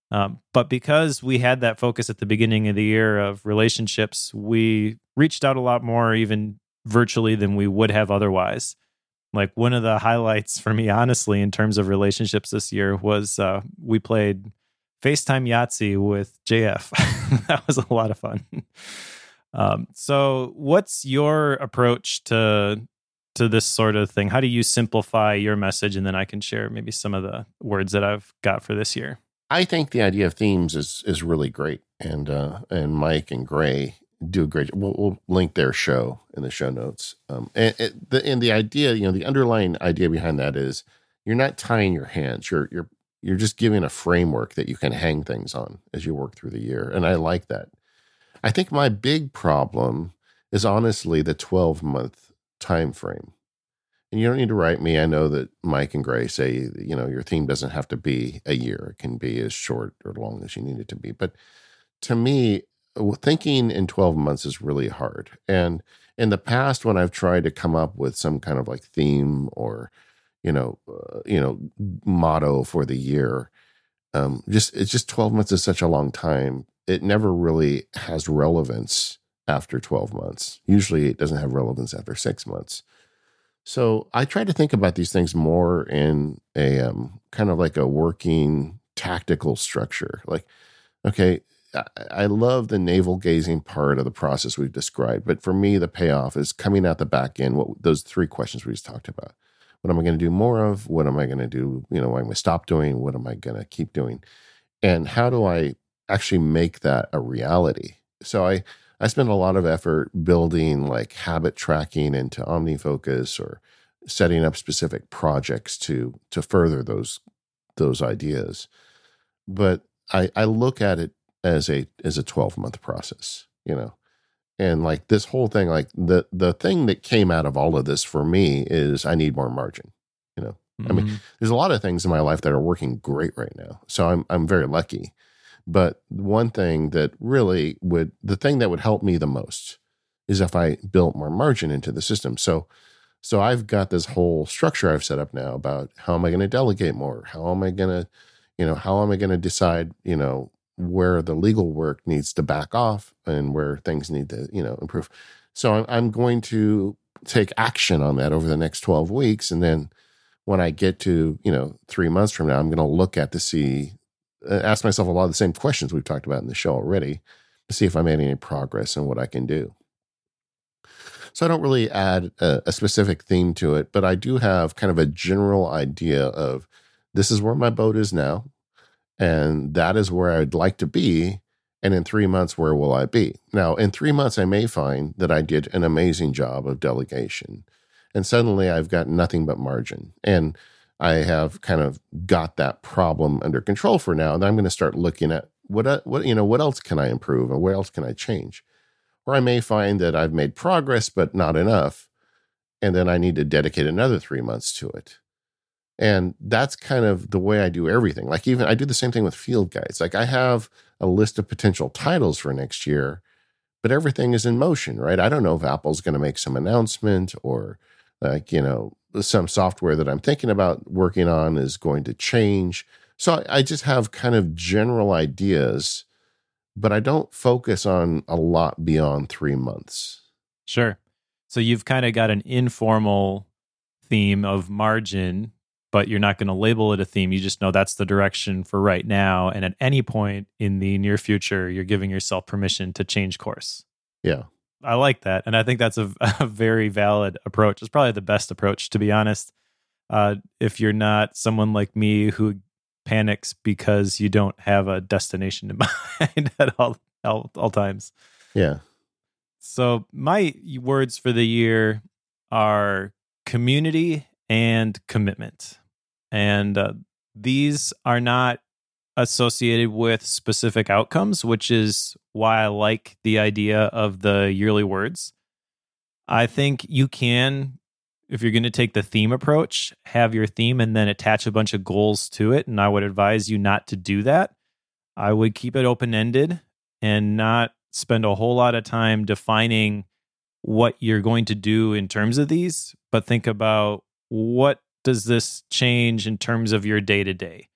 Um, but because we had that focus at the beginning of the year of relationships, we reached out a lot more, even virtually, than we would have otherwise. Like one of the highlights for me, honestly, in terms of relationships this year was uh, we played FaceTime Yahtzee with JF. that was a lot of fun. Um, so, what's your approach to to this sort of thing? How do you simplify your message, and then I can share maybe some of the words that I've got for this year. I think the idea of themes is is really great, and uh, and Myke and Grey do a great. We'll, we'll link their show in the show notes. Um, and, and the and the idea, you know, the underlying idea behind that is you're not tying your hands. You're you're you're just giving a framework that you can hang things on as you work through the year, and I like that. I think my big problem is honestly the 12 month time frame. And you don't need to write me. I know that Myke and Grey say, you know, your theme doesn't have to be a year. It can be as short or long as you need it to be. But to me, thinking in 12 months is really hard. And in the past, when I've tried to come up with some kind of like theme or, you know, uh, you know, motto for the year, um, just it's just 12 months is such a long time. It never really has relevance after 12 months. Usually it doesn't have relevance after six months. So I try to think about these things more in a um, kind of like a working tactical structure. Like, okay, I, I love the navel gazing part of the process we've described, but for me, the payoff is coming out the back end. What those three questions we just talked about: What am I going to do more of? What am I going to do? You know, what am I going to stop doing? What am I going to keep doing? And how do I actually make that a reality? So I I spend a lot of effort building like habit tracking into OmniFocus or setting up specific projects to to further those those ideas. But I, I look at it as a as a 12 month process, you know. And like this whole thing, like the the thing that came out of all of this for me is I need more margin. You know, mm-hmm. I mean, mm-hmm. there's a lot of things in my life that are working great right now. So I'm I'm very lucky. But one thing that really would, the thing that would help me the most is if I built more margin into the system. So, so I've got this whole structure I've set up now about how am I going to delegate more? How am I going to, you know, how am I going to decide, you know, where the legal work needs to back off and where things need to, you know, improve. So I'm I'm going to take action on that over the next 12 weeks. And then when I get to, you know, three months from now, I'm going to look at to see uh, ask myself a lot of the same questions we've talked about in the show already to see if I made any progress and what I can do. So I don't really add a, a, specific theme to it, but I do have kind of a general idea of this is where my boat is now, and that is where I'd like to be. And in three months, where will I be? Now, in three months, I may find that I did an amazing job of delegation, and suddenly I've got nothing but margin. And I have kind of got that problem under control for now. And I'm going to start looking at what, what, you know, what else can I improve and where else can I change? Or I may find that I've made progress, but not enough. And then I need to dedicate another three months to it. And that's kind of the way I do everything. Like, even I do the same thing with field guides. Like, I have a list of potential titles for next year, but everything is in motion, right? I don't know if Apple's going to make some announcement or, like, you know, some software that I'm thinking about working on is going to change. So I, just have kind of general ideas, but I don't focus on a lot beyond three months. Sure. So you've kind of got an informal theme of margin, but you're not going to label it a theme. You just know that's the direction for right now. And at any point in the near future, you're giving yourself permission to change course. Yeah. I like that, and I think that's a, a very valid approach. It's probably the best approach, to be honest. Uh, if you're not someone like me who panics because you don't have a destination in mind at all, all all times. Yeah. So my words for the year are community and commitment, and uh, these are not associated with specific outcomes, which is why I like the idea of the yearly words. I think you can, if you're going to take the theme approach, have your theme and then attach a bunch of goals to it. And I would advise you not to do that. I would keep it open ended and not spend a whole lot of time defining what you're going to do in terms of these, but think about what does this change in terms of your day to day?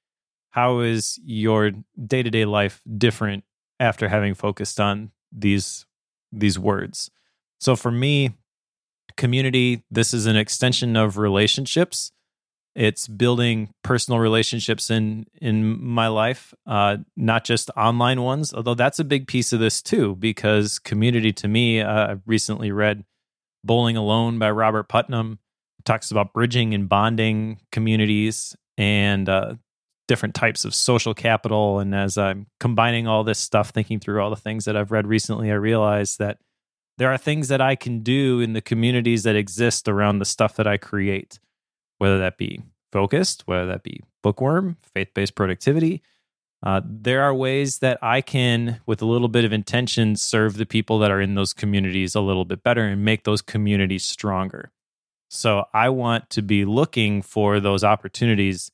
How is your day to day life different after having focused on these these words? So for me, community, this is an extension of relationships. It's building personal relationships in in my life, uh, not just online ones. Although that's a big piece of this too, because community to me, uh, I recently read "Bowling Alone" by Robert Putnam. Talks about bridging and bonding communities and uh, different types of social capital. And as I'm combining all this stuff, thinking through all the things that I've read recently, I realize that there are things that I can do in the communities that exist around the stuff that I create whether that be focused, whether that be bookworm, faith based productivity. Uh, there are ways that I can, with a little bit of intention, serve the people that are in those communities a little bit better and make those communities stronger. So I want to be looking for those opportunities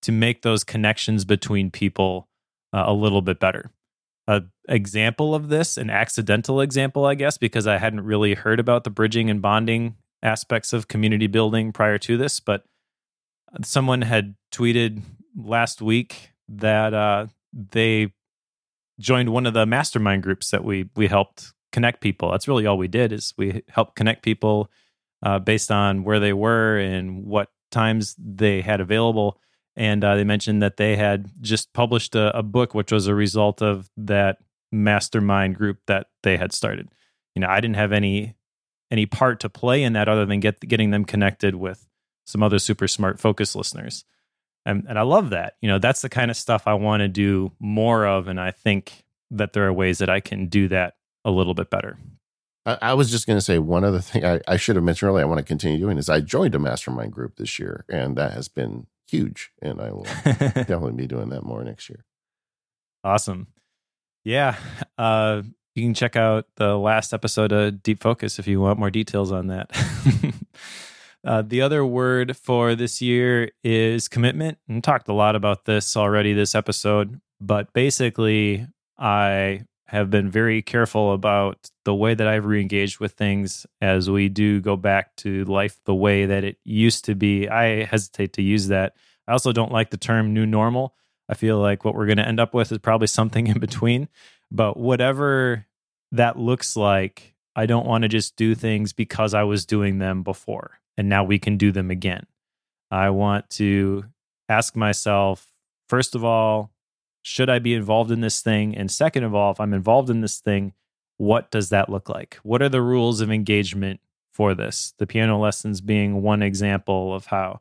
to make those connections between people uh, a little bit better. An example of this, an accidental example, I guess, because I hadn't really heard about the bridging and bonding aspects of community building prior to this, but someone had tweeted last week that uh, they joined one of the mastermind groups that we we helped connect people. That's really all we did is we helped connect people uh, based on where they were and what times they had available. And uh, they mentioned that they had just published a, a book, which was a result of that mastermind group that they had started. You know, I didn't have any any part to play in that other than get getting them connected with some other super smart focus listeners. And, and I love that. You know, that's the kind of stuff I want to do more of. And I think that there are ways that I can do that a little bit better. I, I was just going to say one other thing I, I should have mentioned earlier. I want to continue doing is I joined a mastermind group this year, and that has been huge. And I will definitely be doing that more next year. Awesome. Yeah. Uh, you can check out the last episode of Deep Focus if you want more details on that. uh, the other word for this year is commitment. And talked a lot about this already this episode, but basically, I have been very careful about the way that I've reengaged with things as we do go back to life the way that it used to be. I hesitate to use that. I also don't like the term new normal. I feel like what we're going to end up with is probably something in between. But whatever that looks like I don't want to just do things because I was doing them before and now we can do them again. I want to ask myself, first of all, should I be involved in this thing? And second of all, if I'm involved in this thing, what does that look like? What are the rules of engagement for this? The piano lessons being one example of how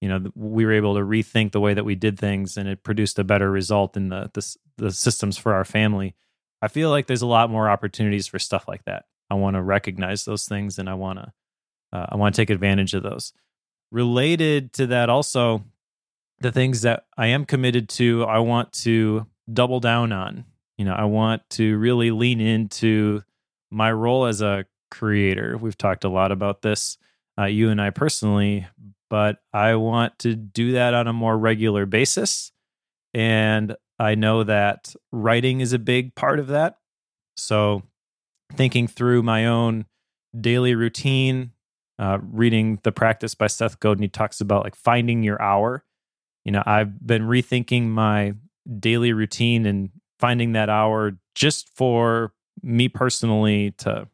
you know we were able to rethink the way that we did things and it produced a better result in the the, the systems for our family I feel like there's a lot more opportunities for stuff like that. I want to recognize those things and I want to uh, I want to take advantage of those. Related to that also the things that I am committed to, I want to double down on. You know, I want to really lean into my role as a creator. We've talked a lot about this, uh, you and I personally, but I want to do that on a more regular basis. And I know that writing is a big part of that. So, thinking through my own daily routine, uh, reading The Practice by Seth Godin, he talks about like finding your hour. You know, I've been rethinking my daily routine and finding that hour just for me personally to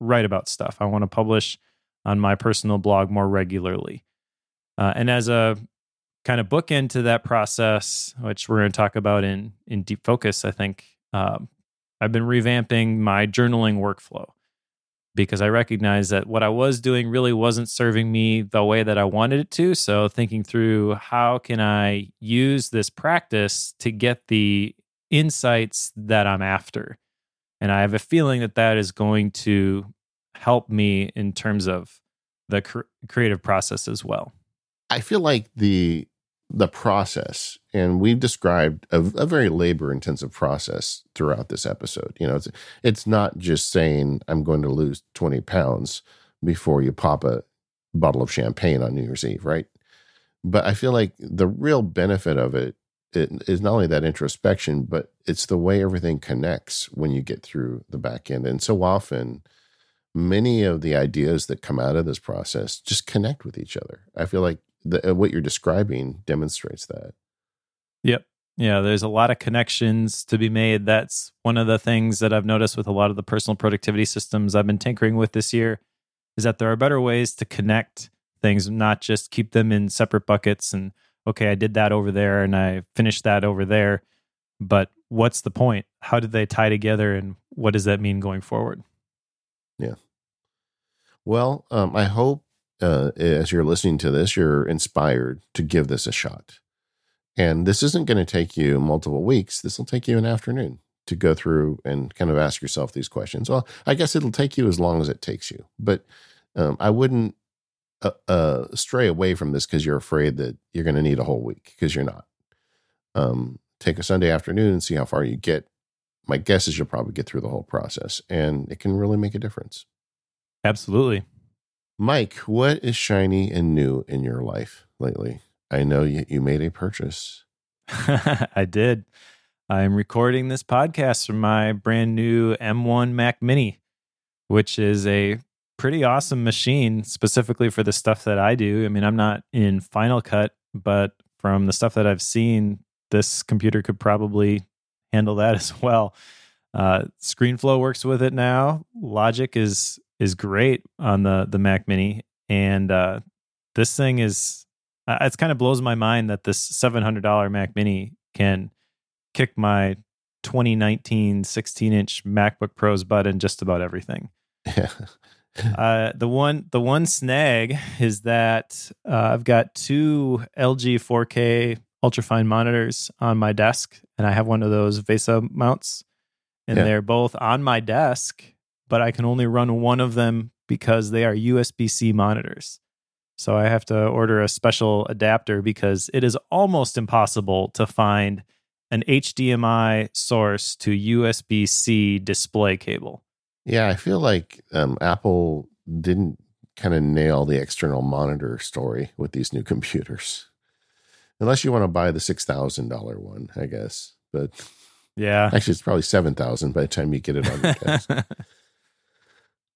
write about stuff. I want to publish on my personal blog more regularly. Uh, and as a kind of bookend to that process, which we're going to talk about in in deep focus, I think um, I've been revamping my journaling workflow because I recognize that what I was doing really wasn't serving me the way that I wanted it to. So thinking through how can I use this practice to get the insights that I'm after, and I have a feeling that that is going to help me in terms of the cr- creative process as well. I feel like the the process and we've described a, a very labor intensive process throughout this episode you know it's it's not just saying i'm going to lose 20 pounds before you pop a bottle of champagne on new year's eve right but i feel like the real benefit of it it is not only that introspection, but it's the way everything connects when you get through the back end. And so often, many of the ideas that come out of this process just connect with each other. I feel like the, uh, what you're describing demonstrates that. Yep. Yeah, there's a lot of connections to be made. That's one of the things that I've noticed with a lot of the personal productivity systems I've been tinkering with this year is that there are better ways to connect things, not just keep them in separate buckets and okay, I did that over there and I finished that over there. But what's the point? How did they tie together and what does that mean going forward? Yeah. Well, um, I hope uh, as you're listening to this, you're inspired to give this a shot. And this isn't going to take you multiple weeks. This will take you an afternoon to go through and kind of ask yourself these questions. Well, I guess it'll take you as long as it takes you, but um, I wouldn't uh, uh, stray away from this because you're afraid that you're going to need a whole week because you're not. Um, take a Sunday afternoon and see how far you get. My guess is you'll probably get through the whole process, and it can really make a difference. Absolutely. Mike, what is shiny and new in your life lately? I know you, you made a purchase. I did. I'm recording this podcast from my brand new M1 Mac Mini, which is a pretty awesome machine specifically for the stuff that I do. I mean, I'm not in Final Cut, but from the stuff that I've seen, this computer could probably handle that as well. Uh, ScreenFlow works with it now. Logic is is great on the the Mac Mini, and uh, this thing is uh, it's kind of blows my mind that this seven hundred dollar Mac Mini can kick my 2019 16 inch MacBook Pro's butt in just about everything. Yeah. uh, the one the one snag is that uh, I've got two LG 4K ultrafine monitors on my desk, and I have one of those VESA mounts, and yeah. they're both on my desk, but I can only run one of them because they are USB C monitors. So I have to order a special adapter because it is almost impossible to find an HDMI source to USB C display cable. Yeah, I feel like um, Apple didn't kind of nail the external monitor story with these new computers. Unless you want to buy the $6,000 one, I guess. But yeah, actually, it's probably 7000 by the time you get it on your desk.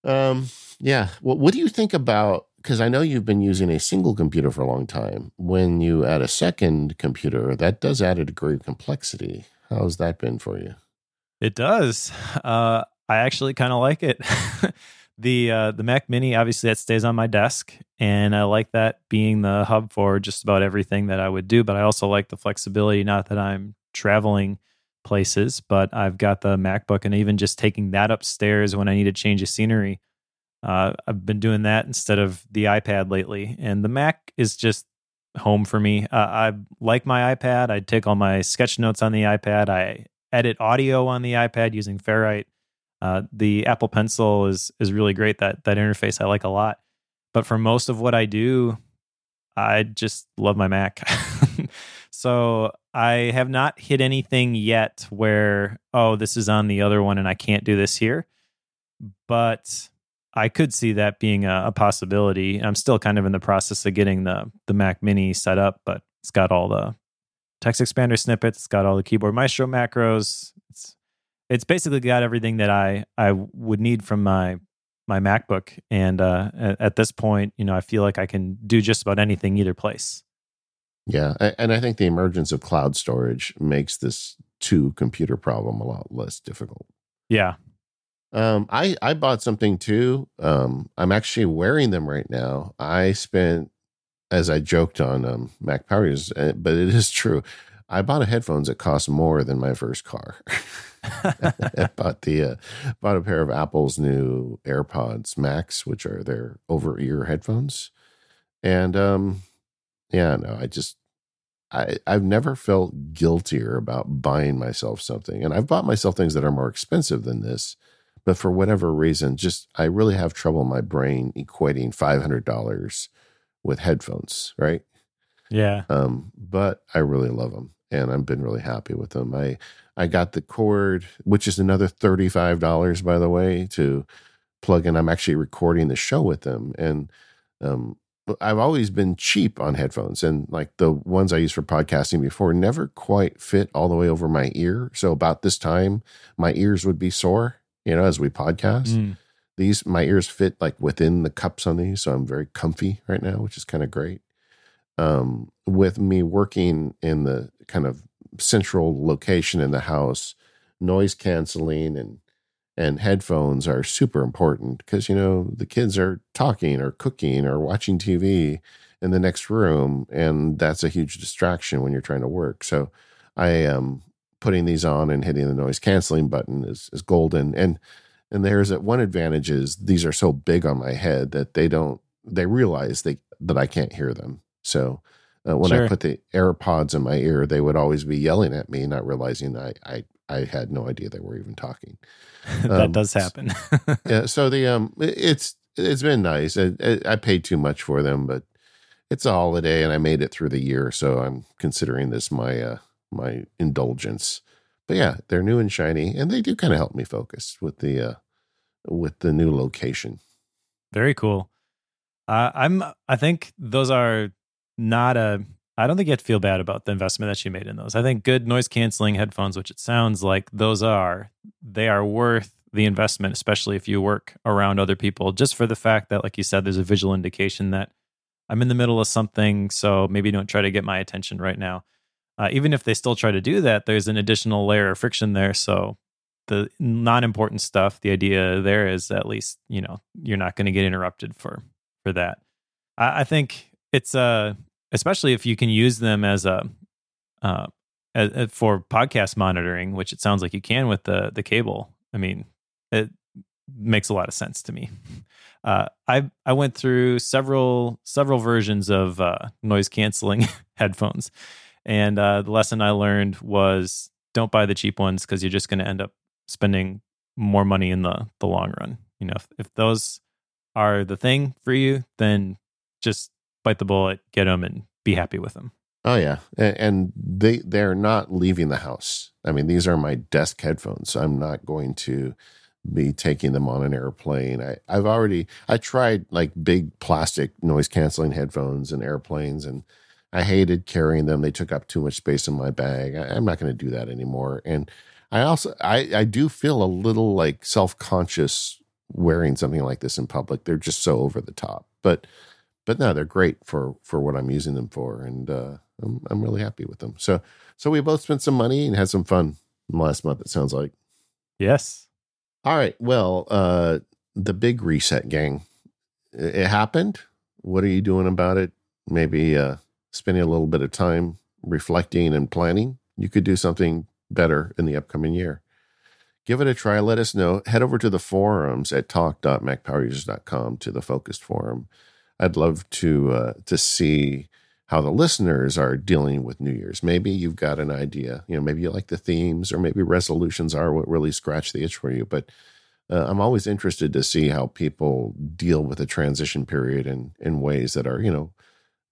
Um, yeah. Well, what do you think about? Because I know you've been using a single computer for a long time. When you add a second computer, that does add a degree of complexity. How's that been for you? It does. Uh, I actually kind of like it. the uh, the Mac Mini obviously that stays on my desk, and I like that being the hub for just about everything that I would do. But I also like the flexibility. Not that I'm traveling places, but I've got the MacBook, and even just taking that upstairs when I need to change a scenery. Uh, I've been doing that instead of the iPad lately, and the Mac is just home for me. Uh, I like my iPad. I take all my sketch notes on the iPad. I edit audio on the iPad using Ferrite. Uh, the Apple Pencil is is really great. That that interface I like a lot. But for most of what I do, I just love my Mac. so I have not hit anything yet where oh this is on the other one and I can't do this here. But I could see that being a, a possibility. I'm still kind of in the process of getting the the Mac Mini set up, but it's got all the TextExpander snippets, it's got all the Keyboard Maestro macros. It's it's basically got everything that I I would need from my my MacBook. And uh, at this point, you know, I feel like I can do just about anything either place. Yeah, and I think the emergence of cloud storage makes this two computer problem a lot less difficult. Yeah. Um, I I bought something too. Um, I'm actually wearing them right now. I spent, as I joked on um, Mac Powers, uh, but it is true. I bought a headphones that cost more than my first car. I bought the uh, bought a pair of Apple's new AirPods Max, which are their over ear headphones, and um, yeah, no, I just I I've never felt guiltier about buying myself something, and I've bought myself things that are more expensive than this, but for whatever reason, just I really have trouble in my brain equating five hundred dollars with headphones, right? Yeah. Um, but I really love them and I've been really happy with them. I I got the cord, which is another thirty five dollars, by the way, to plug in. I'm actually recording the show with them, and um, I've always been cheap on headphones, and like the ones I used for podcasting before never quite fit all the way over my ear. So about this time, my ears would be sore, you know, as we podcast. Mm. These my ears fit like within the cups on these, so I'm very comfy right now, which is kind of great. Um, with me working in the kind of central location in the house, noise canceling and and headphones are super important because you know the kids are talking or cooking or watching TV in the next room and that's a huge distraction when you're trying to work. So i am putting these on and hitting the noise canceling button is, is golden. And and there's a, one advantage is these are so big on my head that they don't they realize they that i can't hear them. So uh, when sure. i put the airpods in my ear they would always be yelling at me not realizing i i, I had no idea they were even talking that um, does happen. yeah. So the um, it's it's been nice. I, I paid too much for them, but it's a holiday, and I made it through the year, so I'm considering this my uh my indulgence. But yeah, they're new and shiny, and they do kind of help me focus with the uh with the new location. Very cool. Uh, I'm. I think those are not a I don't think you have to feel bad about the investment that you made in those. I think good noise canceling headphones, which it sounds like those are, they are worth the investment, especially if you work around other people, just for the fact that, like you said, there's a visual indication that I'm in the middle of something. So maybe don't try to get my attention right now. Uh, even if they still try to do that, there's an additional layer of friction there. So the non important stuff, the idea there is at least, you know, you're not going to get interrupted for for that. I, I think it's a uh, especially if you can use them as a uh, as, for podcast monitoring, which it sounds like you can with the the cable. I mean, it makes a lot of sense to me. Uh, I I went through several several versions of uh, noise canceling headphones, and uh, the lesson I learned was don't buy the cheap ones because you're just going to end up spending more money in the the long run. You know, if, if those are the thing for you, then just bite the bullet, get them, and be happy with them. Oh yeah, and they they're not leaving the house. I mean, these are my desk headphones. I'm not going to be taking them on an airplane. I, I've already I tried like big plastic noise canceling headphones and airplanes, and I hated carrying them. They took up too much space in my bag. I, I'm not going to do that anymore. And I also I I do feel a little like self conscious wearing something like this in public. They're just so over the top, but but no, they're great for for what I'm using them for, and uh, I'm I'm really happy with them. So so we both spent some money and had some fun last month. It sounds like. Yes. All right. Well, uh, the big reset, gang. It happened. What are you doing about it? Maybe uh, spending a little bit of time reflecting and planning. You could do something better in the upcoming year. Give it a try. Let us know. Head over to the forums at talk.macpowerusers.com to the focused forum I'd love to uh, to see how the listeners are dealing with New Year's. Maybe you've got an idea. You know, maybe you like the themes, or maybe resolutions are what really scratch the itch for you. But uh, I'm always interested to see how people deal with a transition period in in ways that are you know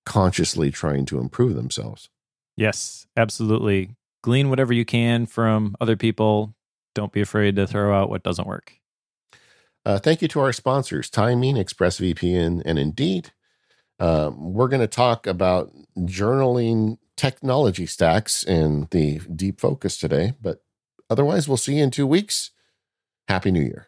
consciously trying to improve themselves. Yes, absolutely. Glean whatever you can from other people. Don't be afraid to throw out what doesn't work. Uh, thank you to our sponsors, Timing, ExpressVPN, and Indeed. Um, we're going to talk about journaling technology stacks in the deep focus today, but otherwise, we'll see you in two weeks. Happy New Year.